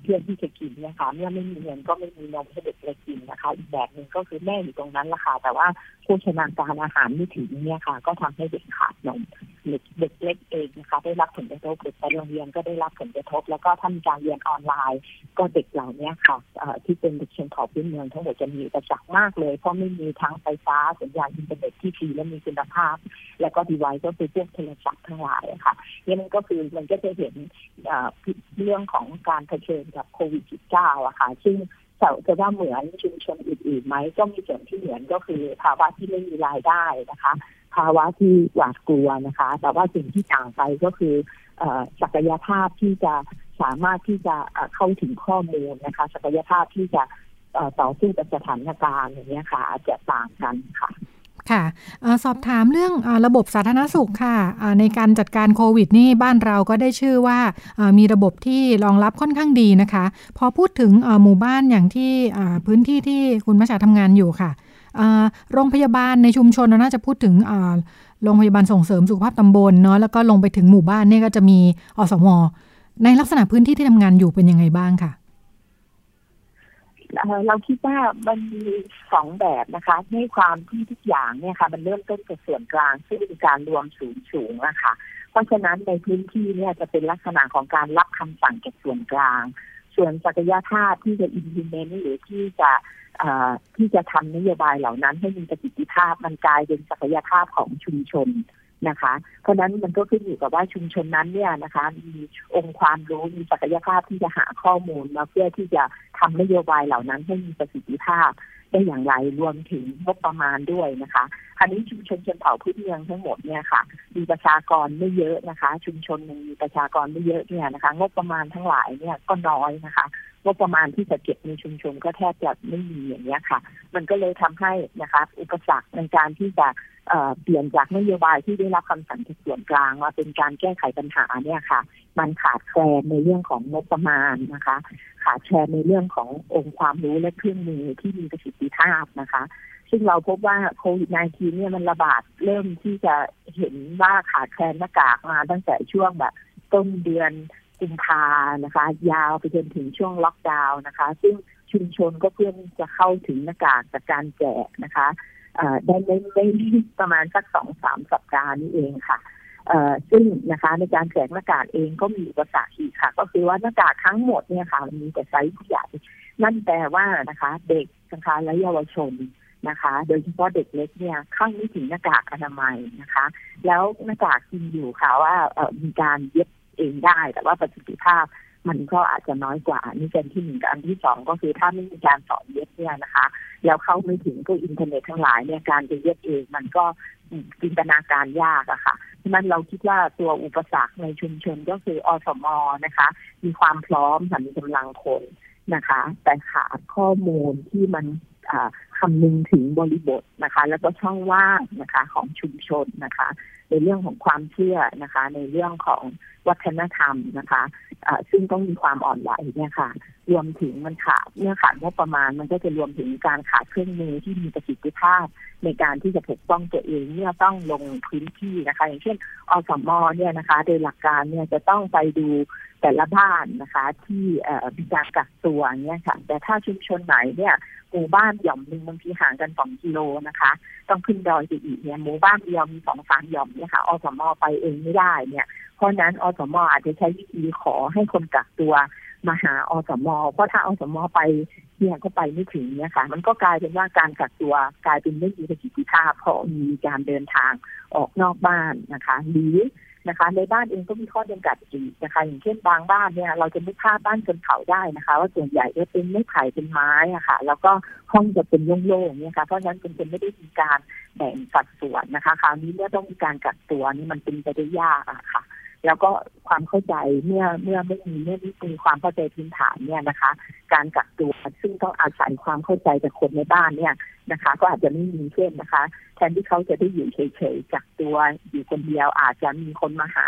Speaker 4: เพื่อที่จะกินนะคะเมื่อไม่มีเงินก็ไม่มีนมให้เด็กเลยกินนะคะ อีกแบบหนึ่งก็คือแม่อยู่ตรงนั้นละค่ะแต่ว่า โภชนาการอาหารไม่ถึงเนี่ยค่ะ ก็ทำให้เด็กขาดนมเด็กเด็กเล็กเองนะคะ ได้รับผลกระทบเด็กไปโรงเรียนก็ได้รับผลกระทบ แล้วก็ทำการเรียนออนไลน์ ก็เด็กเหล่านี้ค่ะที่เป็นเด็กเชนเผ่าพื้นเมืองทั้งหมดจะมีประจักษ์มากเลย เพราะไม่มีทั้งไฟฟ้าสัญญาณอินเทอร์เน็ตที่ดีและมีคุณภาพ แล้วก็ดีไวซ์ก็คือพวกโทรศัพท์ทั้งหลายค่ะนี่มันก็คือมันก็จะเห็นเรื่องของการเผชิญกับโควิด -19 อะค่ะ ซึ่ง จะจะว่าเหมือนชุมชนอื่นๆไหมก็มีส่วนที่เหมือนก็คือภาวะที่ไม่มีรายได้นะคะ ภาวะที่หวาดกลัวนะคะ แต่ว่าสิ่งที่ต่างไปก็คือศักยภาพที่จะสามารถที่จะเข้าถึงข้อมูลนะคะ ศักยภาพที่จะต่อสู้กับสถานการณ์อย่างนี้ค่ะอาจจะต่างกันค่ะ
Speaker 2: ค่ะสอบถามเรื่องระบบสาธารณสุขค่ะในการจัดการโควิดนี่บ้านเราก็ได้ชื่อว่ามีระบบที่รองรับค่อนข้างดีนะคะ พอพูดถึงหมู่บ้านอย่างที่พื้นที่ที่คุณมาชาทำงานอยู่ค่ะโรงพยาบาลในชุมชนน่าจะพูดถึงโรงพยาบาลส่งเสริมสุขภาพตำบลเนาะแล้วก็ลงไปถึงหมู่บ้านเนี่ยก็จะมีอสมในลักษณะพื้นที่ที่ทำงานอยู่เป็นยังไงบ้างค่ะ
Speaker 4: เราคิดว่ามันมีสองแบบนะคะในความที่ทุกอย่างเนี่ยค่ะ มันเริ่มต้นจากส่วนกลางซึ่งเป็นการรวมศูนย์สูงนะคะเพราะฉะนั้นในพื้นที่เนี่ยจะเป็นลักษณะของการรับคำสั่งจากส่วนกลาง ส่วนศักยภาพที่จะ implement หรือที่จะที่จะทำนโยบายเหล่านั้นให้มีประสิทธิภาพมันกลายเป็นศักยภาพของชุมชน นะคะ เพราะนั้นมันก็ขึ้นอยู่กับว่าชุมชนนั้นเนี่ยนะคะ มีองค์ความรู้มีศักยภาพที่จะหาข้อมูลมาเพื่อที่จะทำนโยบายเหล่านั้นให้มีประสิทธิภาพได้อย่างไรรวมถึงงบประมาณด้วยนะคะคราวนี้ชุมชนชนเผ่าพื้นเมืองทั้งหมดเนี่ยค่ะ มีประชากรไม่เยอะนะคะ ชุมชนหนึ่งมีประชากรไม่เยอะเนี่ยนะคะ งบประมาณทั้งหลายเนี่ยก็น้อยนะคะ งบประมาณที่จะเก็บในชุมชนก็แทบจะไม่มีอย่างนี้ค่ะ มันก็เลยทำให้นะคะอุปสรรคในการที่จะเปลี่ยนจากนโยบายที่ได้รับคำสั่งจากส่วนกลางมาเป็นการแก้ไขปัญหาเนี่ยค่ะ มันขาดแคลนในเรื่องของงบประมาณนะคะ ขาดแคลนในเรื่องขององค์ความรู้และเครื่องมือที่มีประสิทธิภาพนะคะ ซึ่งเราพบว่าโควิด -19 เนี่ยมันระบาดเริ่มที่จะเห็นว่าขาดแคลนหน้ากากมาตั้งแต่ช่วงแบบต้นเดือน กุมภานะคะ ยาวไปจนถึงช่วงล็อกดาวน์นะคะ ซึ่งชุมชนก็เพื่อจะเข้าถึงหน้ากากจากการแจกนะคะได้ไม่ไม่ประมาณสักสองสามสัปดาห์นี้เองค่ะซึ่งนะคะในการแจกหน้ากากเองก็มีอุปสรรคอีกค่ะ ก็คือว่าหน้ากากทั้งหมดเนี่ยค่ะมีแต่ไซส์ผู้ใหญ่นั่นแปลว่านะคะ เด็กนะคะและเยาวชนนะคะ โดยเฉพาะเด็กเล็กเนี่ยเข้าไม่ถึงหน้ากากอนามัยนะคะ แล้วหน้ากากจริงอยู่ค่ะว่ามีการเย็บ เองได้ แต่ว่าประสิทธิภาพมันก็อาจจะน้อยกว่านี่เป็นที่หนึ่งอันที่สองก็คือถ้าไม่มีการสอนเย็บเนี่ยนะคะ แล้วเข้าไม่ถึงพวกอินเทอร์เน็ตทั้งหลายเนี่ยการจะเย็บเองมันก็จินตนาการยากอะค่ะฉะนั้นเราคิดว่าตัวอุปสรรคในชุมชนก็คืออสมนะคะ มีความพร้อมค่มีกำลังคนนะคะ แต่ขาดข้อมูลที่มันคำนึงถึงบริบทนะคะ แล้วก็ช่องว่างนะคะของชุมชนนะคะ ในเรื่องของความเชื่อนะคะ ในเรื่องของวัฒนธรรมนะคะะซึ่งต้องมีความอ่อนไหวเนี่ยค่ะ รวมถึงมันขาดเมื่อขาดงบประมาณ มันก็จะรวมถึงการขาดเครื่องมือที่มีประสิทธิภาพ ในการที่จะปกป้องตัวเองเนี่ยต้องลงพื้นที่นะคะ อย่างเช่นอสมอเนี่ยนะคะ โดยหลักการเนี่ยจะต้องไปดูแต่ละบ้านนะคะที่มีการกักตัวเนี่ยค่ะ แต่ถ้าชุมชนไหนเนี่ยหมู่บ้านหย่อมหนึ่งบางทีห่างกันสองกิโลนะคะ ต้องขึ้นดอยไปอีกเนี่ยหมู่บ้านเดียวมีสองสามหย่อมเนี่ยค่ะอสมอไปเองไม่ได้เนี่ย เพราะนั้นอสมอาจจะใช้วิธีขอให้คนกักตัว มาหาอสมเพราะถ้าอสมไปเนี่ยก็ไปไม่ถึงเนี่ยค่ะ มันก็กลายเป็นว่าการกักตัวกลายเป็นไม่มีประสิทธิภาพเพราะมีการเดินทางออกนอกบ้านนะคะหรือนะคะ ในบ้านเองก็มีข้อจำกัดอีกนะคะ อย่างเช่นบางบ้านเนี่ยเราจะไม่พาบ้านชนเขาได้นะคะ ว่าส่วนใหญ่จะเป็นไม้ไผ่เป็นไม้อะค่ะ แล้วก็ห้องจะเป็นโล่งๆเนี่ยค่ะเพราะฉะนั้นเป็นเป็นไม่ได้มีการแบ่งสัดส่วนนะคะ คราวนี้เมื่อต้องมีการกักตัวนี่มันเป็นไปได้ยากอะค่ะ แล้วก็ความเข้าใจเมื่อเมื่อไม่มีเมื่อไม่มีความเข้าใจพื้นฐานเนี่ยนะคะ การกักตัวซึ่งต้องอาศัยความเข้าใจจากคนในบ้านเนี่ยนะคะ ก็อาจจะไม่มีเช่นนะคะ แทนที่เขาจะได้อยู่เฉยๆกักตัวอยู่คนเดียวอาจจะมีคนมาหา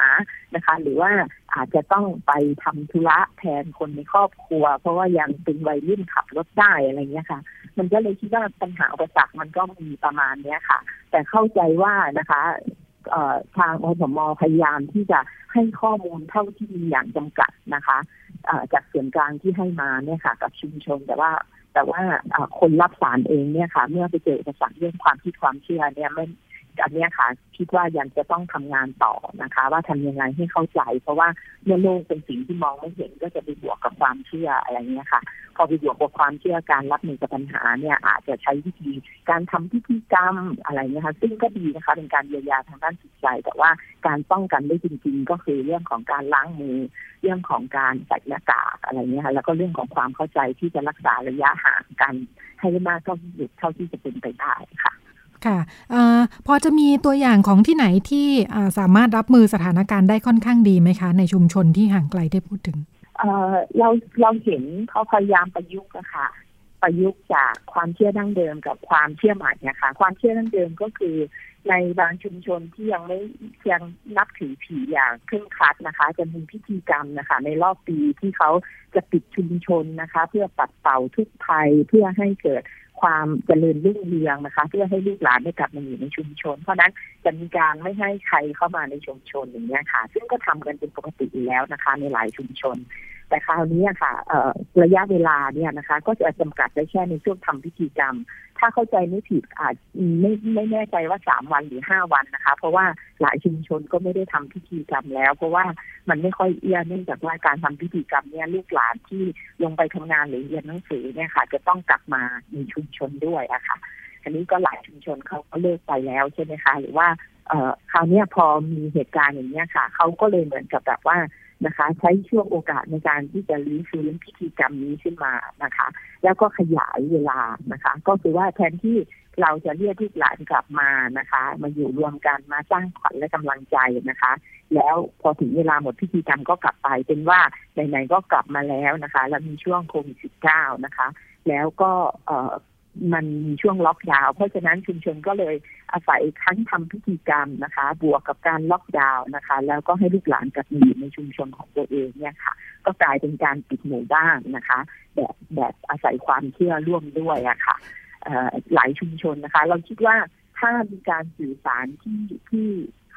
Speaker 4: นะคะ หรือว่าอาจจะต้องไปทำธุระแทนคนในครอบครัว เพราะว่ายังเป็นวัยรุ่นขับรถได้อะไรเงี้ยค่ะ มันก็เลยคิดว่าปัญหาอุปสรรคมันก็มีประมาณเนี้ยค่ะ แต่เข้าใจว่านะคะ ทางอสมพยายามที่จะให้ข้อมูลเท่าที่มีอย่างจำกัดนะคะจากส่วนกลางที่ให้มาเนี่ยค่ะ กับชุมชนแต่ว่าแต่ว่าคนรับสารเองเนี่ยค่ะ เมื่อไปเจอเอกสารเรื่องความคิดความเชื่อเนี่ยไม่ อันนี้ค่ะ คิดว่ายังจะต้องทำงานต่อนะคะ ว่าทำยังไงให้เข้าใจ เพราะว่าเมื่อโลกเป็นสิ่งที่มองไม่เห็นก็จะไปบวกกับความเชื่ออะไรเงี้ยค่ะ พอไปบวกกับความเชื่อการรับมือกับปัญหาเนี่ย อาจจะใช้วิธีการทำพิธีกรรมอะไรเงี้ยค่ะ ซึ่งก็ดีนะคะ เป็นการเยียวยาทางด้านจิตใจ แต่ว่าการป้องกันได้จริง ๆ ก็คือเรื่องของการล้างมือ เรื่องของการใส่หน้ากากอะไรเงี้ยค่ะแล้วก็เรื่องของความเข้าใจที่จะรักษาระยะห่างกันให้มากเท่าที่สุดเท่าที่จะเป็นไปได้ค่ะ
Speaker 2: ค่ะอพอจะมีตัวอย่างของที่ไหนที่สามารถรับมือสถานการณ์ได้ค่อนข้างดีไหมคะ ในชุมชนที่ห่างไกลได้พูดถึง
Speaker 4: เราเราเห็นเขาพยายามประยุกต์นะคะประยุกต์จากความเชื่อดั้งเดิมกับความเชื่อใหม่นะคะความเชื่อดั้งเดิมก็คือ ในบางชุมชนที่ยังไม่ยังนับถือผีอย่างเคร่งครัดนะคะ จะมีพิธีกรรมนะคะ ในรอบปีที่เขาจะปิดชุมชนนะคะ เพื่อปัดเป่าทุกภัยเพื่อให้เกิด ความเจริญรุ่งเรืองนะคะ เพื่อให้ลูกหลานได้กลับมาอยู่ในชุมชน เพราะนั้นจะมีการไม่ให้ใครเข้ามาในชุมชนอย่างนี้ค่ะ ซึ่งก็ทำกันเป็นปกติอยู่แล้วนะคะ ในหลายชุมชน แต่คราวนี้ค่ะระยะเวลาเนี่ยนะคะ ก็จะจำกัดได้แค่ในช่วงทำพิธีกรรม ถ้าเข้าใจไม่ผิดอาจไม่ไม่แน่ใจว่าสามวันหรือห้าวันนะคะ เพราะว่าหลายชุมชนก็ไม่ได้ทำพิธีกรรมแล้ว เพราะว่า มันไม่ค่อยเอื้อเนื่องจากว่าการทำพิธีกรรมเนี่ยลูกหลานที่ลงไปทำงานหรือเรียนหนังสือเนี่ยค่ะ จะต้องกลับมาในชุมชนด้วยอะค่ะอันนี้ก็หลายชุมชนเขาก็เลิกไปแล้วใช่ไหมคะหรือว่าเอ่อคราวนี้พอมีเหตุการณ์อย่างเนี้ยค่ะเขาก็เลยเหมือนกับแบบว่านะคะ ใช้ช่วงโอกาสในการที่จะรื้อฟื้นพิธีกรรมนี้ขึ้นมานะคะ แล้วก็ขยายเวลานะคะ ก็คือว่าแทนที่ เราจะเรียกลูกหลานกลับมานะคะ มาอยู่รวมกันมาสร้างขวัญและกำลังใจนะคะ แล้วพอถึงเวลาหมดพิธีกรรมก็กลับไปเป็นว่าไหนๆก็กลับมาแล้วนะคะ แล้วมีช่วงโควิด -19 นะคะ แล้วก็เอมันมีช่วงล็อกดาวน์เพราะฉะนั้นชุมชนก็เลยอาศัยทั้งทำพิธีกรรมนะคะ บวกกับการล็อกดาวน์นะคะ แล้วก็ให้ลูกหลานกลับมาอยู่ในชุมชนของตัวเองเนี่ยค่ะ ก็กลายเป็นการปิดหมู่บ้านนะคะ แบบแบบอาศัยความเชื่อร่วมด้วยอะค่ะ หลายชุมชนนะคะ เราคิดว่าถ้ามีการสื่อสารที่ที่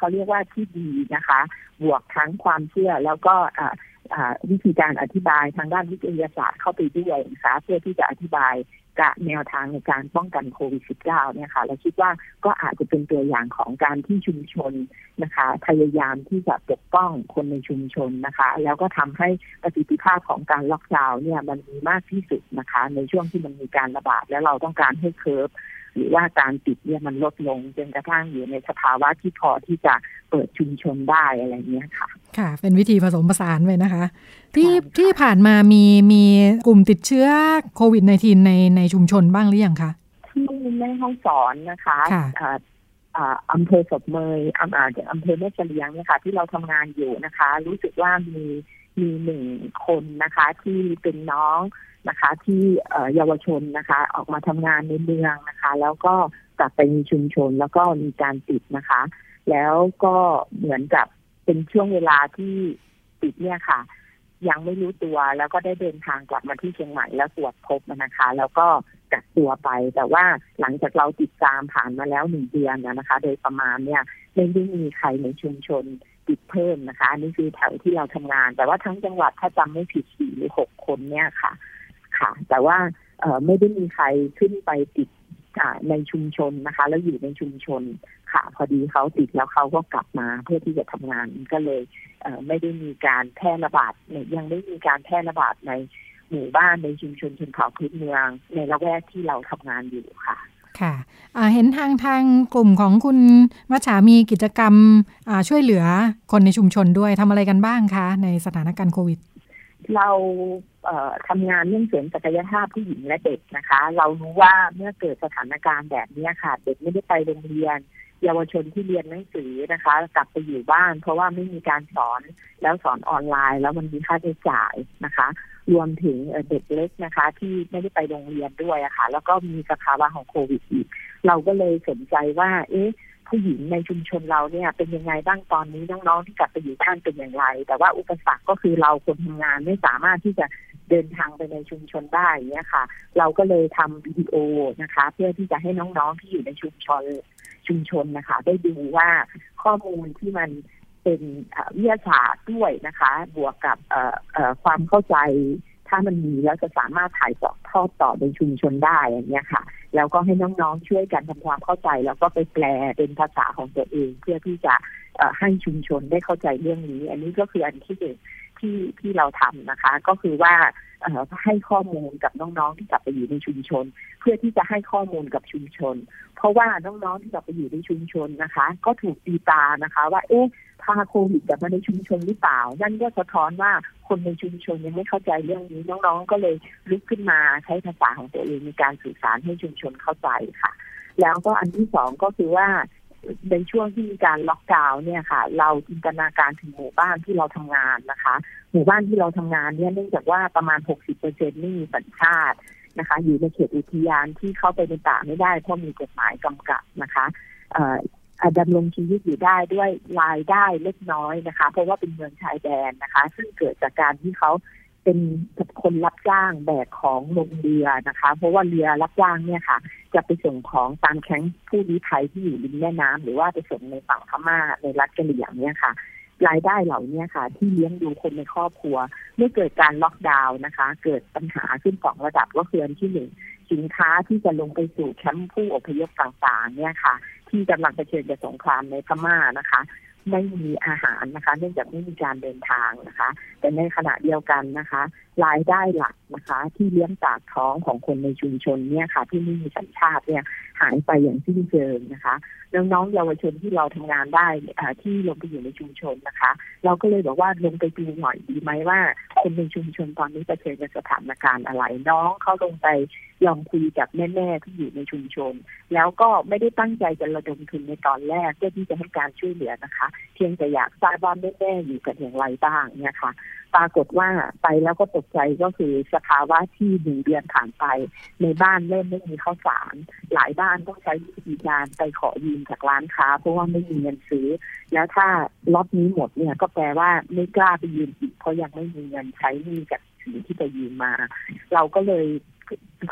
Speaker 4: เขาเรียกว่าที่ดีนะคะ บวกทั้งความเชื่อแล้วก็วิธีการอธิบายทางด้านวิทยาศาสตร์เข้าไปด้วยนะคะเพื่อที่จะอธิบายกับแนวทางในการป้องกันโควิด -19 เนี่ยค่ะเราคิดว่าก็อาจจะเป็นตัวอย่างของการที่ชุมชนนะคะ พยายามที่จะปกป้องคนในชุมชนนะคะ แล้วก็ทำให้ประสิทธิภาพของการล็อกดาวน์เนี่ยมันมีมากที่สุดนะคะ ในช่วงที่มันมีการระบาด แล้วเราต้องการให้เคิร์ฟ หรือว่าการติดเนี่ยมันลดลงจนกระทั่งอยู่ในสภาวะที่พอที่จะเปิดชุมชนได้อะไรเงี้ยค่ะ
Speaker 2: ค่ะ เป็นวิธีผสมผสานไปนะคะ ที่ที่ผ่านมามีมีกลุ่มติดเชื้อโควิด -19 ในในชุมชนบ้างหรือยังคะ
Speaker 4: ที่แม่ห้องสอนนะคะอำเภอศพเมยอำเภออำเภอแม่เฉลียงเนี่ยค่ะ ที่เราทำงานอยู่นะคะ รู้สึกว่ามี มีหนึ่งคนนะคะที่เป็นน้องนะคะ ที่เยาวชนนะคะ ออกมาทำงานในเมืองนะคะ แล้วก็กลับไปในชุมชนแล้วก็มีการติดนะคะ แล้วก็เหมือนกับเป็นช่วงเวลาที่ติดเนี่ยค่ะ ยังไม่รู้ตัวแล้วก็ได้เดินทางกลับมาที่เชียงใหม่แล้วตรวจพบนะคะ แล้วก็กักตัวไป แต่ว่าหลังจากเราติดตามผ่านมาแล้วหนึ่งเดือนนะคะ โดยประมาณเนี่ยไม่ได้มีใครในชุมชน ติดเพิ่มนะคะ อันนี้คือแถวที่เราทำงาน แต่ว่าทั้งจังหวัดถ้าจำไม่ผิดสี่หรือหกคนเนี่ยค่ะ ค่ะ แต่ว่าเอไม่ได้มีใครขึ้นไปติดในชุมชนนะคะ แล้วอยู่ในชุมชนค่ะ พอดีเขาติดแล้วเขาก็กลับมาเพื่อที่จะทำงานก็เลยเไม่ได้มีการแพร่ระบาดยังไม่มีการแพร่ระบาดในหมู่บ้านในชุมชนชนเผ่าพื้นเมืองในละแวกที่เราทำงานอยู่ค่ะ
Speaker 2: ค่ะเห็นทางทางกลุ่มของคุณมัชฉามีกิจกรรมช่วยเหลือคนในชุมชนด้วยทำอะไรกันบ้างคะ ในสถานการณ์โควิด
Speaker 4: เราทำงานเรื่องเสริมศักยภาพผู้หญิงและเด็กนะคะ เรารู้ว่าเมื่อเกิดสถานการณ์แบบนี้ค่ะ เด็กไม่ได้ไปโรงเรียน เยาวชนที่เรียนหนังสือนะคะ กลับไปอยู่บ้าน เพราะว่าไม่มีการสอนแล้วสอนออนไลน์ แล้วมันมีค่าใช้จ่ายนะคะ รวมถึงเด็กเล็กนะคะ ที่ไม่ได้ไปโรงเรียนด้วยอะคะ่ะ แล้วก็มีสภาวะของโควิดอีก เราก็เลยสนใจว่า เอ๊ะผู้หญิงในชุมชนเราเนี่ย เป็นยังไงบ้างตอนนี้น้องๆที่กลับไปอยู่บ้านเป็นอย่างไร แต่ว่าอุปสรรคก็คือเราคนทำงานไม่สามารถที่จะเดินทางไปในชุมชนได้เนี่ยค่ะ เราก็เลยทำวิดีโอนะคะ เพื่อที่จะให้น้องๆที่อยู่ในชุมชนชุมชนนะคะ ได้ดูว่าข้อมูลที่มัน เป็นวิทยาศาสตร์ด้วยนะคะ บวกกับความเข้าใจถ้ามันมีแล้วจะสามารถถ่ายทอดต่อในชุมชนได้อย่างเงี้ยค่ะ แล้วก็ให้น้องๆช่วยกันทำความเข้าใจ แล้วก็ไปแปลเป็นภาษาของตัวเอง เพื่อที่จะให้ชุมชนได้เข้าใจเรื่องนี้ อันนี้ก็คืออันที่หนึ่งที่ที่เราทำนะคะ ก็คือว่าให้ข้อมูลกับน้องๆที่กลับไปอยู่ในชุมชน เพื่อที่จะให้ข้อมูลกับชุมชน เพราะว่าน้องๆที่กลับไปอยู่ในชุมชนนะคะ ก็ถูกตีตานะคะ ว่าเอ๊ะ พาโควิดกลับมาในชุมชนหรือเปล่า นั่นก็สะท้อนว่าคนในชุมชนยังไม่เข้าใจเรื่องนี้น้องๆ ก็เลยลุกขึ้นมาใช้ภาษาของตัวเองในการสื่อสารให้ชุมชนเข้าใจค่ะ แล้วก็อันที่สองก็คือว่าในช่วงที่มีการล็อกดาวน์เนี่ยค่ะ เราจินตนาการถึงหมู่บ้านที่เราทำงานนะคะ หมู่บ้านที่เราทำงานเนี่ยเนื่องจากว่าประมาณหกสิบเปอร์เซ็นต์นี่มีสัญชาตินะคะ อยู่ในเขตอุทยานที่เข้าไปในป่าไม่ได้เพราะมีกฎหมายกำกับนะคะ ดำรงชีวิตอยู่ได้ด้วยรายได้เล็กน้อยนะคะ เพราะว่าเป็นเมืองชายแดนนะคะ ซึ่งเกิดจากการที่เขาเป็นคนรับจ้างแบกของลงเรือนะคะ เพราะว่าเรือรับจ้างเนี่ยค่ะ จะไปส่งของตามแข้งผู้ลี้ภัยที่อยู่ริมแม่น้ำหรือว่าไปส่งในฝั่งพม่าในรัฐกะเหรี่ยงเนี่ยค่ะ รายได้เหล่านี้ค่ะ ที่เลี้ยงดูคนในครอบครัวเมื่อเกิดการล็อกดาวน์นะคะ เกิดปัญหาขึ้นสองระดับก็คืออันที่หนึ่ง สินค้าที่จะลงไปสู่แคมป์ผู้อพยพต่างๆ เนี่ยค่ะ ที่กำลังเผชิญกับสงครามในพม่านะคะ ไม่มีอาหารนะคะ เนื่องจากไม่มีการเดินทางนะคะ แต่ในขณะเดียวกันนะคะรายได้หลักนะคะ ที่เลี้ยงปากท้องของคนในชุมชนเนี่ยค่ะ ที่ไม่มีสัญชาติเนี่ย หายไปอย่างสิ้นเชิงนะคะน้องๆเยาวชนที่เราทำงานได้ที่ลงไปอยู่ในชุมชนนะคะ เราก็เลยบอกว่าลงไปดูหน่อยดีไหมว่าคนในชุมชนตอนนี้เผชิญกับสถานการณ์อะไร น้องเขาลงไปลองคุยกับแม่ๆที่อยู่ในชุมชน แล้วก็ไม่ได้ตั้งใจจะระดมทุนในตอนแรกเพื่อที่จะให้การช่วยเหลือนะคะ เพียงแต่อยากทราบว่าแม่ๆอยู่กันอย่างไรบ้างเนี่ยค่ะ ปรากฏว่าไปแล้วก็ตกใจก็คือสภาวะที่หนึ่งเดือนผ่านไป ในบ้านเริ่มไม่มีข้าวสารหลายบ้านต้องใช้วิธีการไปขอยืมจากร้านค้า เพราะว่าไม่มีเงินซื้อ แล้วถ้าล็อตนี้หมดเนี่ยก็แปลว่าไม่กล้าไปยืมอีกเพราะยังไม่มีเงินใช้หนี้จากสิ่งที่ไปยืมมา เราก็เลย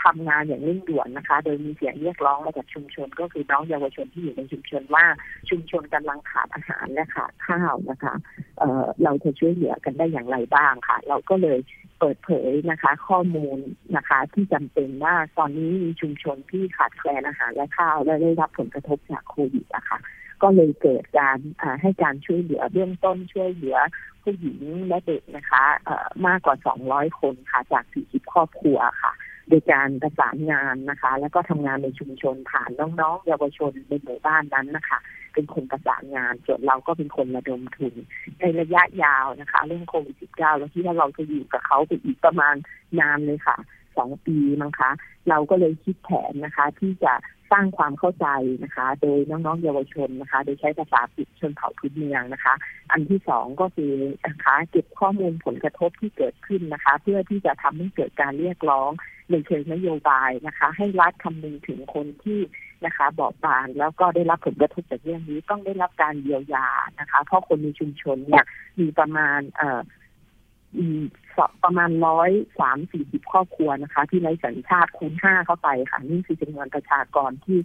Speaker 4: ทำงานอย่างเร่งด่วนนะคะ โดยมีเสียงเรียกร้องมาจากชุมชน ก็คือน้องเยาวชนที่อยู่ในชุมชนว่าชุมชนกำลังขาดอาหารและขาดข้าวนะคะเเราจะช่วยเหลือกันได้อย่างไรบ้างค่ะ เราก็เลยเปิดเผยนะคะ ข้อมูลนะคะที่จำเป็นว่าตอนนี้มีชุมชนที่ขาดแคลนอาหารและข้าวและได้รับผลกระทบจากโควิดอะคะ่ะก็เลยเกิดการให้การช่วยเหลือเบื้องต้นช่วยเหลือผู้หญิงและเด็กนะคะมากกว่า 200 คนค่ะจาก 40 ครอบครัวค่ะ โดยการประสานงานนะคะ แล้วก็ทำงานในชุมชนผ่านน้องๆ เยาวชนในหมู่บ้านนั้นนะคะ เป็นคนประสานงานส่วนเราก็เป็นคนระดมทุน ในระยะยาวนะคะ เรื่องโควิด -19 แล้วที่ว่าเราจะอยู่กับเขาไปอีกประมาณนานเลยค่ะ สองปีมั้งคะ เราก็เลยคิดแผนนะคะ ที่จะสร้างความเข้าใจนะคะ โดยน้องๆเยาวชนนะคะ โดยใช้ภาษาปิดชนเผ่าพื้นเมืองนะคะ อันที่สองก็คือนะคะเก็บข้อมูลผลกระทบที่เกิดขึ้นนะคะ เพื่อที่จะทำให้เกิดการเรียกร้องในเชิงนโยบายนะคะ ให้รัฐคำนึงถึงคนที่นะคะบอบบางแล้วก็ได้รับผลกระทบจากเรื่องนี้ต้องได้รับการเยียวยานะคะ เพราะคนในชุมชนเนี่ยมีประมาณเอ่อ ประมาณร้อยสามสี่สิบครอบครัวนะคะ ที่ไร้สัญชาติคูณห้าเข้าไปค่ะ นี่คือจำนวนประชากรที่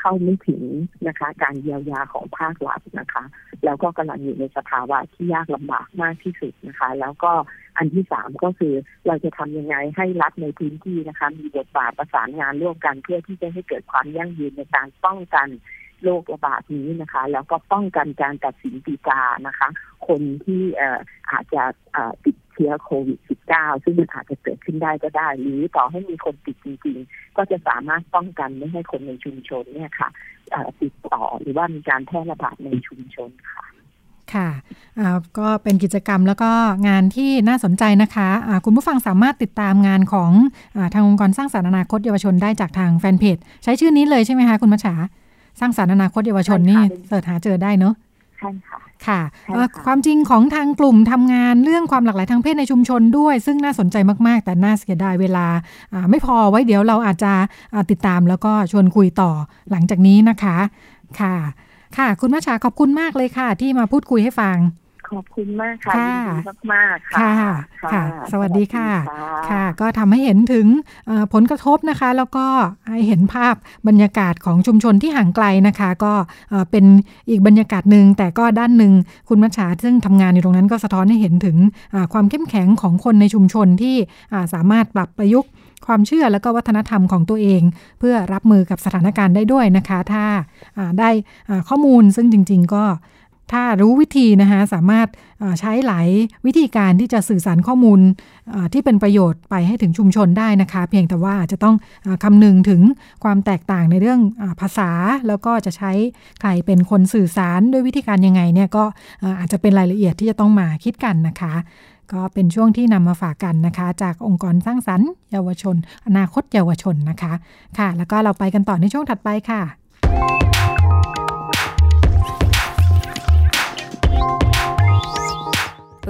Speaker 4: เข้าไม่ถึงนะคะ การเยียวยาของภาครัฐนะคะ แล้วก็กำลังอยู่ในสภาวะที่ยากลำบากมากที่สุดนะคะ แล้วก็อันที่สามก็คือเราจะทำยังไงให้รัฐในพื้นที่นะคะ มีบทบาทประสานงานร่วมกันเพื่อที่จะให้เกิดความยั่งยืนในการป้องกันโรคระบาดนี้นะคะ แล้วก็ป้องกันการตัดสินปีกานะคะ คนที่อาจจะติด เชื้อโควิด -19 ซึ่งมันอาจจะเกิดขึ้นได้ก็ได้ หรือต่อให้มีคนติดจริง ๆ ก็จะสามารถป้องกันไม่ให้คนในชุมชนเนี่ยค่ะติดต่อหรือว่ามีการแพร่ระบาดในชุมชนค่ะ
Speaker 2: ค่ะก็เป็นกิจกรรมแล้วก็งานที่น่าสนใจนะคะะคุณผู้ฟังสามารถติดตามงานของอทางองค์กรสร้างสรรค์อนาคตเยาวชนได้จากทางแฟนเพจ ใช้ชื่อนี้เลยใช่ไหมคะคุณมัชชาสร้างสรรค์อนาคตเยาวชนนี่เสิร์ชหาเจอได้เนอะ
Speaker 4: ใช่ค่ะ
Speaker 2: ค่ะ ความจริงของทางกลุ่มทำงานเรื่องความหลากหลายทางเพศในชุมชนด้วย ซึ่งน่าสนใจมากๆ แต่น่าเสียดายเวลาไม่พอไว้เดี๋ยวเราอาจจะติดตามแล้วก็ชวนคุยต่อหลังจากนี้นะคะ ค่ะ ค่ะ คุณมาชาขอบคุณมากเลยค่ะ ที่มาพูดคุยให้ฟัง
Speaker 4: ขอบคุณมากค่ะดีมากๆ
Speaker 2: ค่ะค่ะ สวัสดีค่ะ ค่ะ ก็ทำให้เห็นถึงผลกระทบนะคะ แล้วก็ให้เห็นภาพบรรยากาศของชุมชนที่ห่างไกลนะคะ ก็เป็นอีกบรรยากาศหนึ่งแต่ก็ด้านหนึ่งคุณมัชชาซึ่งทำงานอยู่ตรงนั้นก็สะท้อนให้เห็นถึงความเข้มแข็งของคนในชุมชนที่สามารถปรับประยุกต์ความเชื่อและก็วัฒนธรรมของตัวเอง เพื่อรับมือกับสถานการณ์ได้ด้วยนะคะ ถ้าได้ข้อมูลซึ่งจริง ๆ ก็ ถ้ารู้วิธีนะคะสามารถใช้หลายวิธีการที่จะสื่อสารข้อมูลที่เป็นประโยชน์ไปให้ถึงชุมชนได้นะคะ เพียงแต่ว่าจะต้องคำนึงถึงความแตกต่างในเรื่องภาษา แล้วก็จะใช้ใครเป็นคนสื่อสารด้วยวิธีการยังไงเนี่ยก็อาจจะเป็นรายละเอียดที่จะต้องมาคิดกันนะคะ ก็เป็นช่วงที่นำมาฝากกันนะคะ จากองค์กรสร้างสรรค์เยาวชน อนาคตเยาวชนนะคะ ค่ะ แล้วก็เราไปกันต่อในช่วงถัดไปค่ะ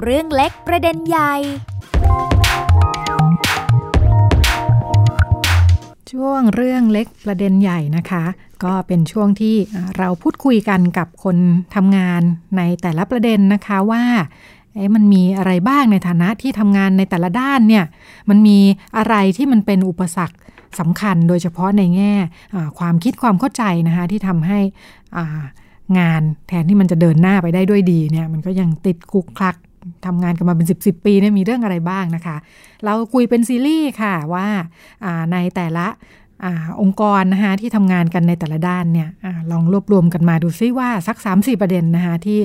Speaker 1: เรื่องเล็กประเด็นใหญ่
Speaker 2: ช่วงเรื่องเล็กประเด็นใหญ่นะคะ ก็เป็นช่วงที่เราพูดคุยกันกับคนทำงานในแต่ละประเด็นนะคะว่ามันมีอะไรบ้างในฐานะที่ทำงานในแต่ละด้านเนี่ย มันมีอะไรที่มันเป็นอุปสรรคสำคัญโดยเฉพาะในแง่ความคิดความเข้าใจนะคะที่ทำให้งานแทนที่มันจะเดินหน้าไปได้ด้วยดีเนี่ยมันก็ยังติดคุกคลัก ทำงานกันมาเป็น 10บสปีเนี่ยมีเรื่องอะไรบ้างนะคะ เราคุยเป็นซีรีส์ค่ะว่าในแต่ละอองค์กรนะคะที่ทำงานกันในแต่ละด้านเนี่ยอลองรวบรวมกันมาดูซิว่าสัก 3-4 ประเด็นนะคะที่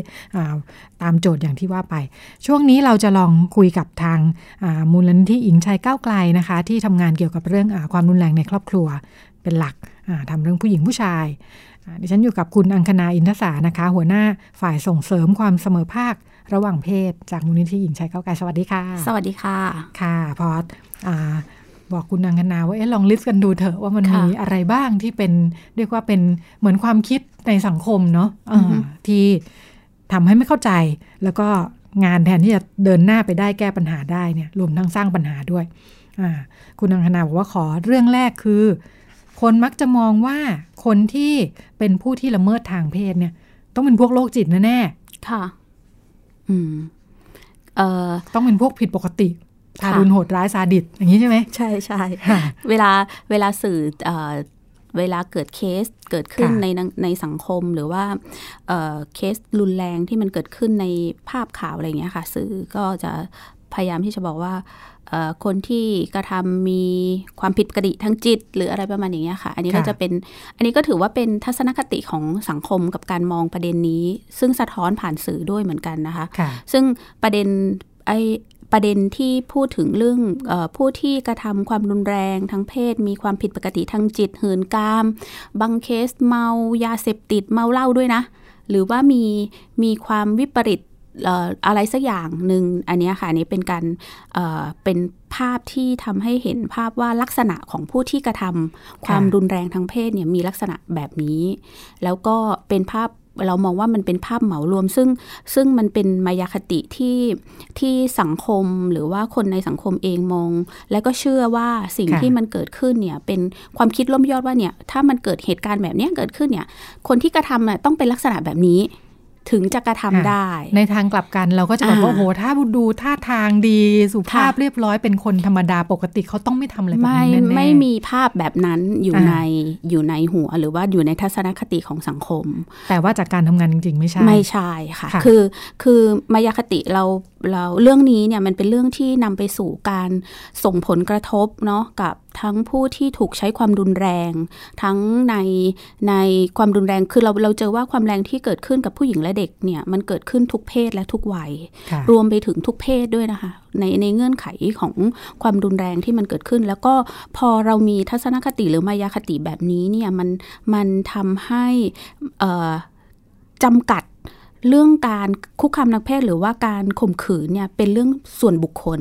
Speaker 2: ตามโจทย์อย่างที่ว่าไป ช่วงนี้เราจะลองคุยกับทางมูลนิธิอิงชัยก้าวไกลนะคะ ที่ทำงานเกี่ยวกับเรื่องอความรุนแรงในครอบครัวเป็นหลักทำเรื่องผู้หญิงผู้ชายดิฉันอยู่กับคุณอังคณาอินทศานะคะ หัวหน้าฝ่ายส่งเสริมความเสมอภาค ระหว่างเพศจากมูลนิธิหญิงชายก้าวไกลสวัสดีค่ะ
Speaker 5: สวัสดีค่ะ
Speaker 2: ค่ะ พอบอกคุณอังคณาว่าเอ๊ะลองลิสต์กันดูเถอะว่ามันมีอะไรบ้างที่เป็นเรียกว่าเป็นเหมือนความคิดในสังคมเนาะที่ทำให้ไม่เข้าใจ แล้วก็งานแทนที่จะเดินหน้าไปได้แก้ปัญหาได้เนี่ยรวมทั้งสร้างปัญหาด้วยคุณอังคณาบอกว่าขอเรื่องแรกคือ คนมักจะมองว่าคนที่เป็นผู้ที่ละเมิดทางเพศเนี่ย ต้องเป็นพวกโรคจิตแน่
Speaker 5: ๆค่ะอืมเอ่อ
Speaker 2: ต้องเป็นพวกผิดปกติทารุณโหดร้ายซาดิสอย่างนี้ใช่ไหม
Speaker 5: ใช่ใช่เวลาเวลาสื่อเวลาเกิดเคสเกิดขึ้นในในสังคมหรือว่าเคสรุนแรงที่มันเกิดขึ้นในภาพข่าวอะไรเงี้ยค่ะ สื่อก็จะพยายามที่จะบอกว่า คนที่กระทำมีความผิดปกติทางจิต หรืออะไรประมาณอย่างเงี้ยค่ะ อันนี้ก็จะเป็นอันนี้ก็ถือว่าเป็นทัศนคติของสังคมกับการมองประเด็นนี้ ซึ่งสะท้อนผ่านสื่อด้วยเหมือนกันนะคะซึ่งประเด็นไอประเด็นที่พูดถึงเรื่องอผู้ที่กระทำความรุนแรงทางเพศ มีความผิดปกติทางจิตหืนกาม บางเคสเมายาเสพติดเมาเหล้าด้วยนะ หรือว่ามีมีความวิปริต อะไรสักอย่างหนึ่งอันนี้ค่ะนี้เป็นการเป็นภาพที่ทำให้เห็นภาพว่าลักษณะของผู้ที่กระทำความรุนแรงทางเพศเนี่ยมีลักษณะแบบนี้ แล้วก็เป็นภาพเรามองว่ามันเป็นภาพเหมารวม ซึ่งซึ่งมันเป็นมายาคติที่ที่สังคมหรือว่าคนในสังคมเองมอง แล้วก็เชื่อว่าสิ่งที่มันเกิดขึ้นเนี่ยเป็นความคิดล้มยอดว่าเนี่ยถ้ามันเกิดเหตุการณ์แบบนี้เกิดขึ้นเนี่ยคนที่กระทำต้องเป็นลักษณะแบบนี้ ถึงจะกระทำได้
Speaker 2: ในทางกลับกันเราก็จะบอกว่าโหถ้าดูท่าทางดีสุภาพเรียบร้อยเป็นคนธรรมดาปกติเขาต้องไม่ทำอะไรแบบนี้แน่
Speaker 5: ไม่มีภาพแบบนั้นอยู่ในอยู่ในหัวหรือว่าอยู่ในทัศนคติของสังคม
Speaker 2: แต่ว่าจากการทำงานจริง ๆ ไม่ใช่
Speaker 5: ไม่ใช่ค่ะ คือคือมายาคติเรา เราเรื่องนี้เนี่ยมันเป็นเรื่องที่นำไปสู่การส่งผลกระทบเนาะกับทั้งผู้ที่ถูกใช้ความรุนแรง ทั้งในในความรุนแรงคือเราเราเจอว่าความแรงที่เกิดขึ้นกับผู้หญิงและเด็กเนี่ยมันเกิดขึ้นทุกเพศและทุกวัย รวมไปถึงทุกเพศด้วยนะคะ ในในเงื่อนไขของความรุนแรงที่มันเกิดขึ้น แล้วก็พอเรามีทัศนคติหรือมายาคติแบบนี้เนี่ยมันมันทำให้จำกัด เรื่องการคุกคามทางเพศหรือว่าการข่มขืนเนี่ยเป็นเรื่องส่วนบุคคล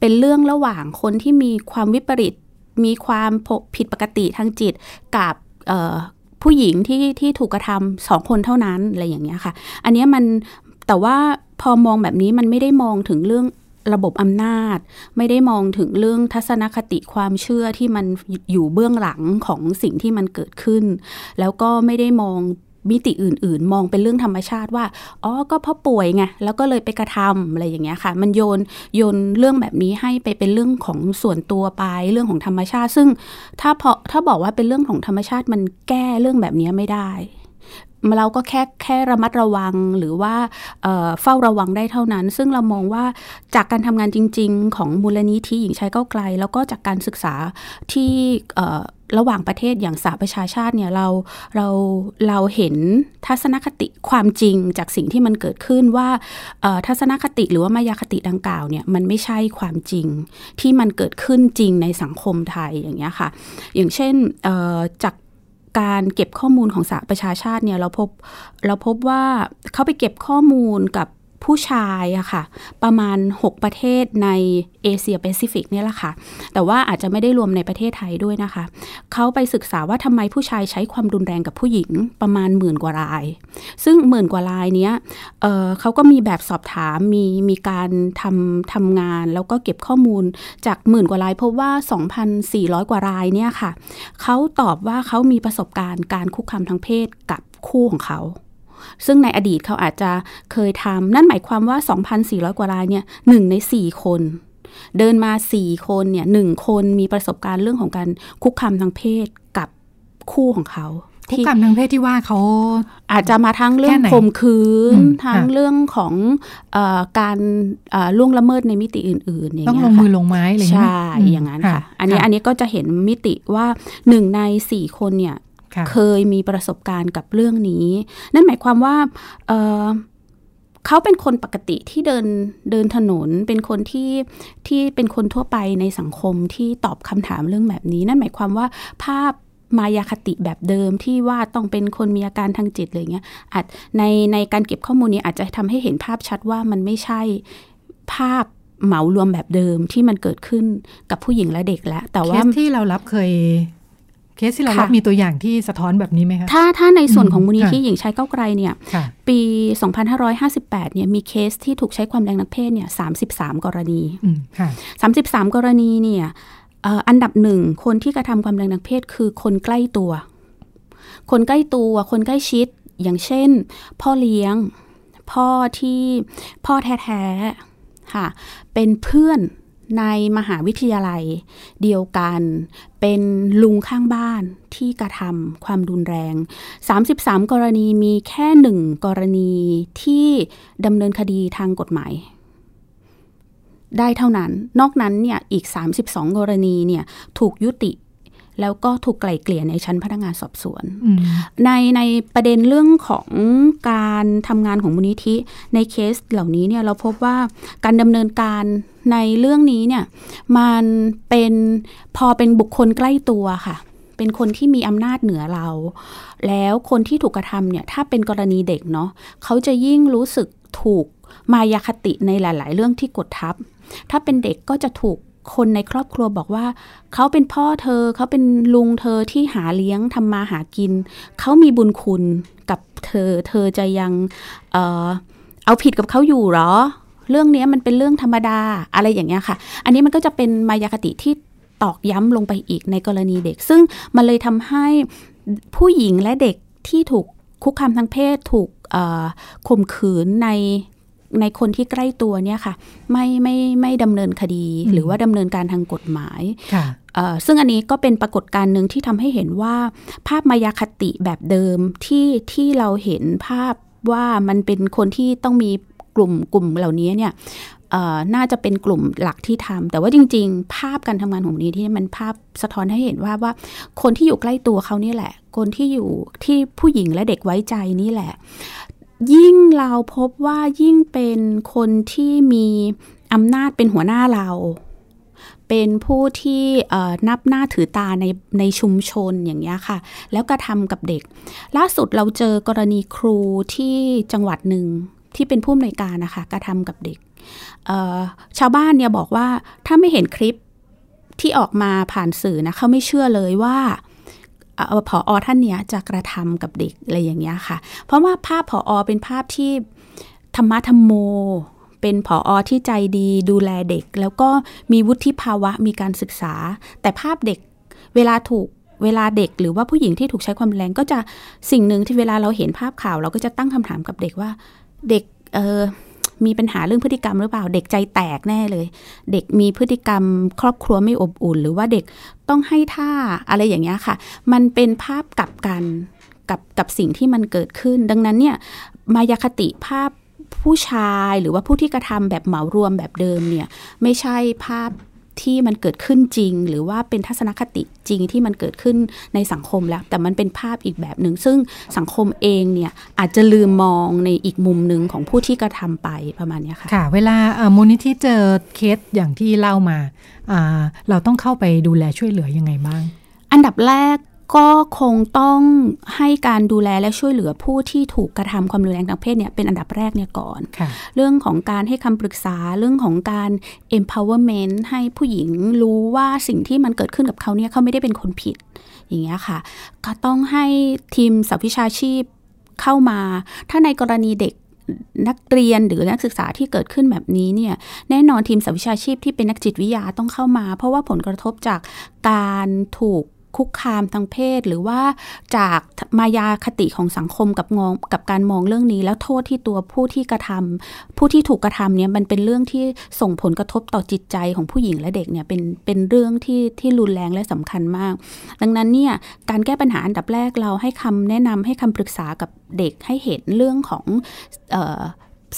Speaker 5: เป็นเรื่องระหว่างคนที่มีความวิปริต มีความผิดปกติทางจิตกับผู้หญิงที่ที่ถูกกระทำสองคนเท่านั้นอะไรอย่างเงี้ยค่ะ อันนี้มันแต่ว่าพอมองแบบนี้มันไม่ได้มองถึงเรื่องระบบอำนาจ ไม่ได้มองถึงเรื่องทัศนคติความเชื่อที่มันอยู่เบื้องหลังของสิ่งที่มันเกิดขึ้น แล้วก็ไม่ได้มอง มิติอื่น ๆ มองเป็นเรื่องธรรมชาติว่าอ๋อก็เพราะป่วยไงแล้วก็เลยไปกระทำอะไรอย่างเงี้ยค่ะ มันโยนโยนเรื่องแบบนี้ให้ไปเป็นเรื่องของส่วนตัวไปเรื่องของธรรมชาติ ซึ่งถ้าพอถ้าบอกว่าเป็นเรื่องของธรรมชาติมันแก้เรื่องแบบนี้ไม่ได้ เราก็แค่แค่ระมัดระวังหรือว่าเฝ้าระวังได้เท่านั้น ซึ่งเรามองว่าจากการทำงานจริง ๆ ของมูลนิธิหญิงชายเก้าไกล แล้วก็จากการศึกษาที่ระหว่างประเทศอย่างสหประชาชาติเนี่ยเราเราเราเห็นทัศนคติความจริงจากสิ่งที่มันเกิดขึ้นว่าทัศนคติหรือว่ามายาคติดังกล่าวเนี่ยมันไม่ใช่ความจริงที่มันเกิดขึ้นจริงในสังคมไทยอย่างเงี้ยค่ะ อย่างเช่นจาก การเก็บข้อมูลของสหประชาชาติเนี่ยเราพบเราพบว่าเขาไปเก็บข้อมูลกับ ผู้ชายอะค่ะ ประมาณ 6 ประเทศในเอเชียแปซิฟิกเนี่ยแหละค่ะ แต่ว่าอาจจะไม่ได้รวมในประเทศไทยด้วยนะคะ เขาไปศึกษาว่าทำไมผู้ชายใช้ความรุนแรงกับผู้หญิงประมาณหมื่นกว่าราย ซึ่งหมื่นกว่ารายเนี้ยเเขาก็มีแบบสอบถามมีมีการทำทำงาน แล้วก็เก็บข้อมูลจากหมื่นกว่ารายพบว่า 2,400 กว่ารายเนี่ยค่ะเขาตอบว่าเขามีประสบการณ์การคุกคามทางเพศกับคู่ของเขา ซึ่งในอดีตเขาอาจจะเคยทำนั่นหมายความว่า 2,400 กว่ารายเนี่ยหนึ่งใน 4 คน เดินมา 4 คนเนี่ยหนึ่งคนมีประสบการณ์เรื่องของการคุกคามทางเพศกับคู่ของเขา
Speaker 2: คุกคามทางเพศที่ว่าเขา
Speaker 5: อาจจะมาทั้งเรื่องข่มขืนทั้งเรื่องของอการล่วงละเมิดในมิติอื่นๆอย่างเงี้ย
Speaker 2: ต้องลงมือลงไม้เลย
Speaker 5: ใช่อย่างนั้นค่ะ อันนี้อันนี้ก็จะเห็นมิติว่าหนึ่งในสี่คนเนี่ย เคยมีประสบการณ์กับเรื่องนี้ นั่นหมายความว่าเเขาเป็นคนปกติที่เดินเดินถนน เป็นคนที่ที่เป็นคนทั่วไปในสังคมที่ตอบคำถามเรื่องแบบนี้ นั่นหมายความว่าภาพมายาคติแบบเดิมที่ว่าต้องเป็นคนมีอาการทางจิตอะไรเงี้ยอาจในในการเก็บข้อมูลนี้อาจจะทำให้เห็นภาพชัดว่ามันไม่ใช่ภาพเหมารวมแบบเดิมที่มันเกิดขึ้นกับผู้หญิงและเด็กแล้วแต่ว่า
Speaker 2: ที่เรารับเคย เคสที่เรารับมีตัวอย่างที่สะท้อนแบบนี้ไหมคะ
Speaker 5: ถ้าถ้าในส่วนของมูลนิธิหญิงชายเก้าไกลเนี่ยปี 2558เนี่ยมีเคสที่ถูกใช้ความแรงทางเพศเนี่ย33 กรณี 33 กรณีเนี่ยอันดับหนึ่งคนที่กระทำความแรงทางเพศคือคนใกล้ตัว คนใกล้ตัวคนใกล้ชิดอย่างเช่น พ่อเลี้ยง พ่อที่พ่อแท้ๆค่ะเป็นเพื่อน ในมหาวิทยาลัยเดียวกัน เป็นลุงข้างบ้านที่กระทำความรุนแรง 33 กรณีมีแค่หนึ่งกรณีที่ดำเนินคดีทางกฎหมายได้เท่านั้น นอกนั้นเนี่ยอีก 32 กรณีเนี่ยถูกยุติ แล้วก็ถูกไกล่เกลี่ยในชั้นพนักงานสอบสวน ในในประเด็นเรื่องของการทำงานของมูลนิธิในเคสเหล่านี้เนี่ยเราพบว่าการดำเนินการ ในเรื่องนี้เนี่ยมันเป็นพอเป็นบุคคลใกล้ตัวค่ะ เป็นคนที่มีอำนาจเหนือเรา แล้วคนที่ถูกกระทำเนี่ยถ้าเป็นกรณีเด็กเนาะเขาจะยิ่งรู้สึกถูกมายาคติในหลาย ๆ เรื่องที่กดทับ ถ้าเป็นเด็กก็จะถูกคนในครอบครัวบอกว่า เขาเป็นพ่อเธอเขาเป็นลุงเธอที่หาเลี้ยงทำมาหากิน เขามีบุญคุณกับเธอ เธอจะยังเออเอาผิดกับเขาอยู่หรอ เรื่องนี้มันเป็นเรื่องธรรมดาอะไรอย่างเงี้ยค่ะ อันนี้มันก็จะเป็นมายาคติที่ตอกย้ำลงไปอีกในกรณีเด็ก ซึ่งมันเลยทำให้ผู้หญิงและเด็กที่ถูกคุกคามทางเพศถูกข่มขืนในในคนที่ใกล้ตัวเนี่ยค่ะ ไม่ไม่ไม่ดำเนินคดีหรือว่าดำเนินการทางกฎหมายซึ่งอันนี้ก็เป็นปรากฏการณ์หนึ่งที่ทำให้เห็นว่า ภาพมายาคติแบบเดิมที่ที่เราเห็นภาพว่ามันเป็นคนที่ต้องมี กลุ่มกลุ่มเหล่านี้เนี่ยน่าจะเป็นกลุ่มหลักที่ทำแต่ว่าจริง ๆ ภาพการทำงานของนี้ที่มันภาพสะท้อนให้เห็นว่าว่า คนที่อยู่ใกล้ตัวเขานี่แหละ คนที่อยู่ที่ผู้หญิงและเด็กไว้ใจนี่แหละ ยิ่งเราพบว่ายิ่งเป็นคนที่มีอำนาจเป็นหัวหน้าเรา เป็นผู้ที่นับหน้าถือตาในในชุมชนอย่างนี้ค่ะ แล้วกระทำกับเด็ก ล่าสุดเราเจอกรณีครูที่จังหวัดหนึ่ง ที่เป็นผู้อำนวยการนะคะกระทำกับเด็ก ชาวบ้านเนี่ยบอกว่าถ้าไม่เห็นคลิปที่ออกมาผ่านสื่อนะเขาไม่เชื่อเลยว่าผออท่านเนี้ยจะกระทำกับเด็กอะไรอย่างเงี้ยค่ะ เพราะว่าภาพผออเป็นภาพที่ธรรมะธรรมโม เป็นผออที่ใจดีดูแลเด็ก แล้วก็มีวุฒิภาวะมีการศึกษา แต่ภาพเด็กเวลาถูกเวลาเด็กหรือว่าผู้หญิงที่ถูกใช้ความแรงก็จะสิ่งหนึ่งที่เวลาเราเห็นภาพข่าว เราก็จะตั้งคำถามกับเด็กว่า เด็กเออมีปัญหาเรื่องพฤติกรรมหรือเปล่า เด็กใจแตกแน่เลย เด็กมีพฤติกรรม ครอบครัวไม่อบอุ่น หรือว่าเด็กต้องให้ท่าอะไรอย่างเงี้ยค่ะ มันเป็นภาพกลับกันกับกับสิ่งที่มันเกิดขึ้น ดังนั้นเนี่ยมายาคติภาพผู้ชายหรือว่าผู้ที่กระทำแบบเหมารวมแบบเดิมเนี่ยไม่ใช่ภาพ ที่มันเกิดขึ้นจริง หรือว่าเป็นทัศนคติจริงที่มันเกิดขึ้นในสังคมแล้ว แต่มันเป็นภาพอีกแบบหนึ่ง ซึ่งสังคมเองเนี่ยอาจจะลืมมองในอีกมุมหนึ่งของผู้ที่กระทำไปประมาณนี้ค่ะ
Speaker 2: ค่ะ เวลามูลนิธิเจอเคสอย่างที่เล่ามา เราต้องเข้าไปดูแลช่วยเหลือยังไงบ้าง
Speaker 5: อันดับแรก ก็คงต้องให้การดูแลและช่วยเหลือผู้ที่ถูกกระทำความรุนแรงทางเพศเนี่ยเป็นอันดับแรกเนี่ยก่อน เรื่องของการให้คำปรึกษาเรื่องของการ empowerment ให้ผู้หญิงรู้ว่าสิ่งที่มันเกิดขึ้นกับเขาเนี่ยเขาไม่ได้เป็นคนผิด อย่างเงี้ยค่ะ ก็ต้องให้ทีมสาวิชาชีพเข้ามา ถ้าในกรณีเด็กนักเรียนหรือนักศึกษาที่เกิดขึ้นแบบนี้เนี่ยแน่นอนทีมสาวิชาชีพที่เป็นนักจิตวิทยาต้องเข้ามา เพราะว่าผลกระทบจากการถูก คุกคามทางเพศ หรือว่าจากมายาคติของสังคมกับงองกับการมองเรื่องนี้ แล้วโทษที่ตัวผู้ที่กระทำผู้ที่ถูกกระทำเนี่ยมันเป็นเรื่องที่ส่งผลกระทบต่อจิตใจของผู้หญิงและเด็กเนี่ยเป็นเป็นเรื่องที่ที่รุนแรงและสำคัญมาก ดังนั้นเนี่ยการแก้ปัญหาอันดับแรกเราให้คำแนะนำให้คำปรึกษากับเด็กให้เห็นเรื่องของ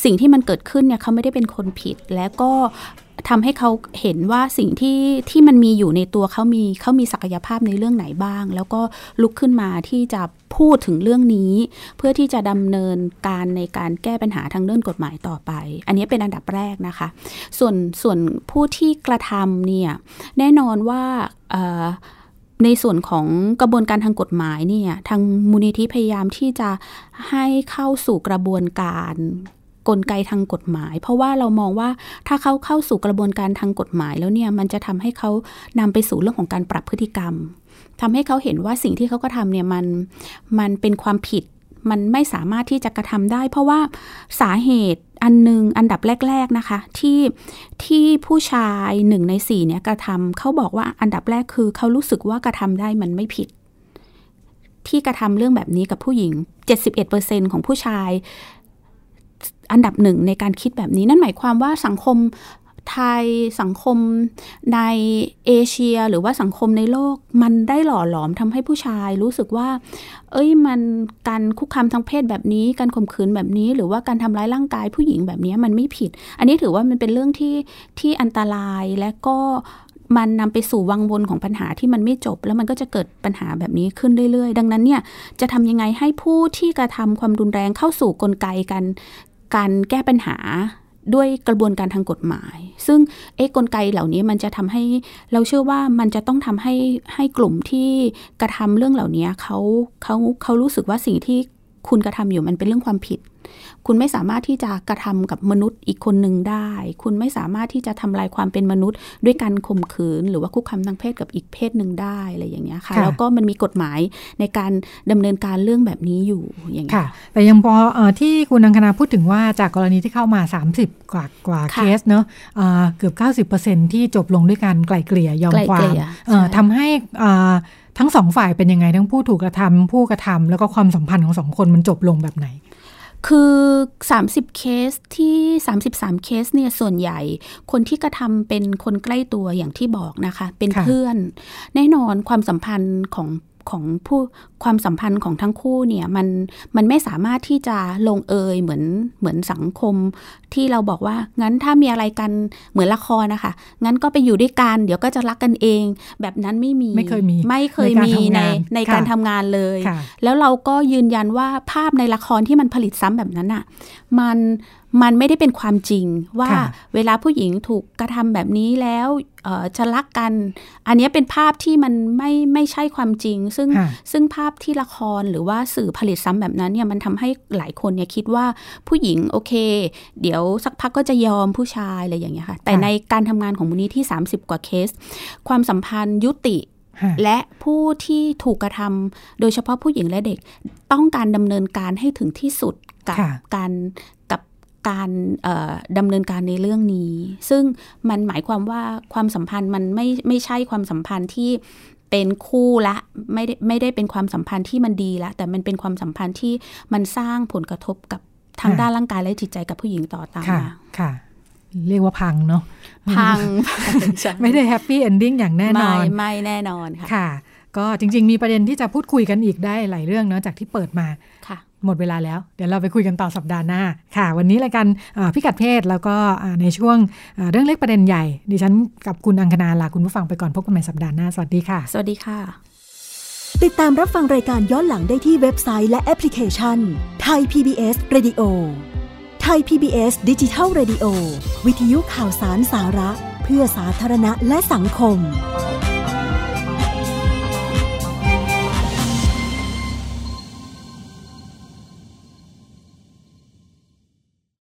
Speaker 5: สิ่งที่มันเกิดขึ้นเนี่ยเขาไม่ได้เป็นคนผิด และก็ ทำให้เขาเห็นว่าสิ่งที่ที่มันมีอยู่ในตัวเขามีเขามีศักยภาพในเรื่องไหนบ้าง แล้วก็ลุกขึ้นมาที่จะพูดถึงเรื่องนี้ เพื่อที่จะดำเนินการในการแก้ปัญหาทางเรื่องกฎหมายต่อไป อันนี้เป็นอันดับแรกนะคะ ส่วนส่วนผู้ที่กระทำเนี่ยแน่นอนว่าในส่วนของกระบวนการทางกฎหมายเนี่ยทางมูลนิธิพยายามที่จะให้เข้าสู่กระบวนการ กลไกทางกฎหมาย เพราะว่าเรามองว่าถ้าเขาเข้าสู่กระบวนการทางกฎหมายแล้วเนี่ยมันจะทำให้เขานำไปสู่เรื่องของการปรับพฤติกรรมทำให้เขาเห็นว่าสิ่งที่เขาก็ทำเนี่ยมันมันเป็นความผิด มันไม่สามารถที่จะกระทำได้ เพราะว่าสาเหตุอันหนึ่งอันดับแรก ๆนะคะ ที่ที่ผู้ชายหนึ่งในสี่เนี่ยกระทำเขาบอกว่าอันดับแรกคือเขารู้สึกว่ากระทำได้มันไม่ผิด ที่กระทำเรื่องแบบนี้กับผู้หญิง 71%ของผู้ชาย อันดับหนึ่งในการคิดแบบนี้ นั่นหมายความว่าสังคมไทยสังคมในเอเชียหรือว่าสังคมในโลก มันได้หล่อหลอมทำให้ผู้ชายรู้สึกว่า เอ้ยมันการคุกคามทางเพศแบบนี้ การข่มขืนแบบนี้ หรือว่าการทำร้ายร่างกายผู้หญิงแบบนี้มันไม่ผิด อันนี้ถือว่ามันเป็นเรื่องที่ที่อันตรายและก็มันนำไปสู่วังวนของปัญหาที่มันไม่จบ แล้วมันก็จะเกิดปัญหาแบบนี้ขึ้นเรื่อยๆ ดังนั้นเนี่ยจะทำยังไงให้ผู้ที่กระทำความรุนแรงเข้าสู่กลไกกัน การแก้ปัญหาด้วยกระบวนการทางกฎหมาย ซึ่งเอ้กลไกเหล่านี้มันจะทำให้เราเชื่อว่ามันจะต้องทำให้ให้กลุ่มที่กระทำเรื่องเหล่านี้เขาเขาเขารู้สึกว่าสิ่งที่คุณกระทำอยู่มันเป็นเรื่องความผิด คุณไม่สามารถที่จะกระทำกับมนุษย์อีกคนหนึ่งได้ คุณไม่สามารถที่จะทำลายความเป็นมนุษย์ ด้วยการข่มขืน หรือว่าคุกคามทางเพศกับอีกเพศหนึ่งได้อะไรอย่างเงี้ยค่ะ แล้วก็มันมีกฎหมายในการดำเนินการเรื่องแบบนี้อยู่อย่างเงี้
Speaker 2: ยแต่ยังพอที่คุณนังคณาพูดถึงว่าจากกรณีที่เข้ามา 30 กว่ากว่าเคสเนอะเกือบ 90%ที่จบลงด้วยการไกล่เกลี่ยยอมความทำให้ทั้งสองฝ่ายเป็นยังไง ทั้งผู้ถูกกระทำผู้กระทำแล้วก็ความสัมพันธ์ของสองคนมันจบลงแบบไหน
Speaker 5: คือ 30 เคสที่ 33 เคสเนี่ยส่วนใหญ่ คนที่กระทำเป็นคนใกล้ตัวอย่างที่บอกนะคะ เป็นเพื่อน แน่นอนความสัมพันธ์ของ ของผู้ความสัมพันธ์ของทั้งคู่เนี่ยมันมันไม่สามารถที่จะลงเอยเหมือนเหมือนสังคม ที่เราบอกว่างั้นถ้ามีอะไรกันเหมือนละครนะคะงั้นก็ไปอยู่ด้วยกันเดี๋ยวก็จะรักกันเอง แบบนั้นไม่มี
Speaker 2: ไม่เคยมี
Speaker 5: ไม่เคยมีในในการทำงานเลย แล้วเราก็ยืนยันว่าภาพในละครที่มันผลิตซ้ำแบบนั้นอะมัน มันไม่ได้เป็นความจริงว่าเวลาผู้หญิงถูกกระทำแบบนี้แล้วจะรักกัน อันนี้เป็นภาพที่มันไม่ไม่ใช่ความจริง ซึ่งซึ่งภาพที่ละครหรือว่าสื่อผลิตซ้ำแบบนั้นเนี่ยมันทำให้หลายคนเนี่ยคิดว่าผู้หญิงโอเค เดี๋ยวสักพักก็จะยอมผู้ชายอะไรอย่างเงี้ยค่ะ แต่ในการทำงานของมูลนิธิ30 กว่าเคส ความสัมพันธ์ยุติและผู้ที่ถูกกระทำโดยเฉพาะผู้หญิงและเด็กต้องการดำเนินการให้ถึงที่สุดกับการการดำเนินการในเรื่องนี้ ซึ่งมันหมายความว่าความสัมพันธ์มันไม่ไม่ใช่ความสัมพันธ์ที่เป็นคู่ละไม่ได้ไม่ได้เป็นความสัมพันธ์ที่มันดีละแต่มันเป็นความสัมพันธ์ที่มันสร้างผลกระทบกับทางด้านร่างกายและจิตใจกับผู้หญิงต่อตามมา
Speaker 2: ค่ะเรียกว่าพังเนาะ
Speaker 5: พัง
Speaker 2: ไม่ได้ happy ending อย่างแน่นอน
Speaker 5: ไม่แน่นอนค่ะ
Speaker 2: ค่ะ ก็จริง ๆ มีประเด็นที่จะพูดคุยกันอีกได้หลายเรื่องเนาะจากที่เปิดมา
Speaker 5: ค่ะ
Speaker 2: หมดเวลาแล้ว เดี๋ยวเราไปคุยกันต่อสัปดาห์หน้า ค่ะ วันนี้รายการพิกัดเพศแล้วก็ในช่วงเรื่องเล็กประเด็นใหญ่ ดิฉันกับคุณอังคณาลาคุณผู้ฟังไปก่อนพบกันใหม่สัปดาห์หน้า สวัสดีค่ะ
Speaker 5: สวัสดีค่ะ
Speaker 6: ติดตามรับฟังรายการย้อนหลังได้ที่เว็บไซต์และแอปพลิเคชันไทย PBS Radio ไทย PBS ดิจิทัล Radio วิทยุข่าวสารสาระ เพื่อสาธารณะและสังคม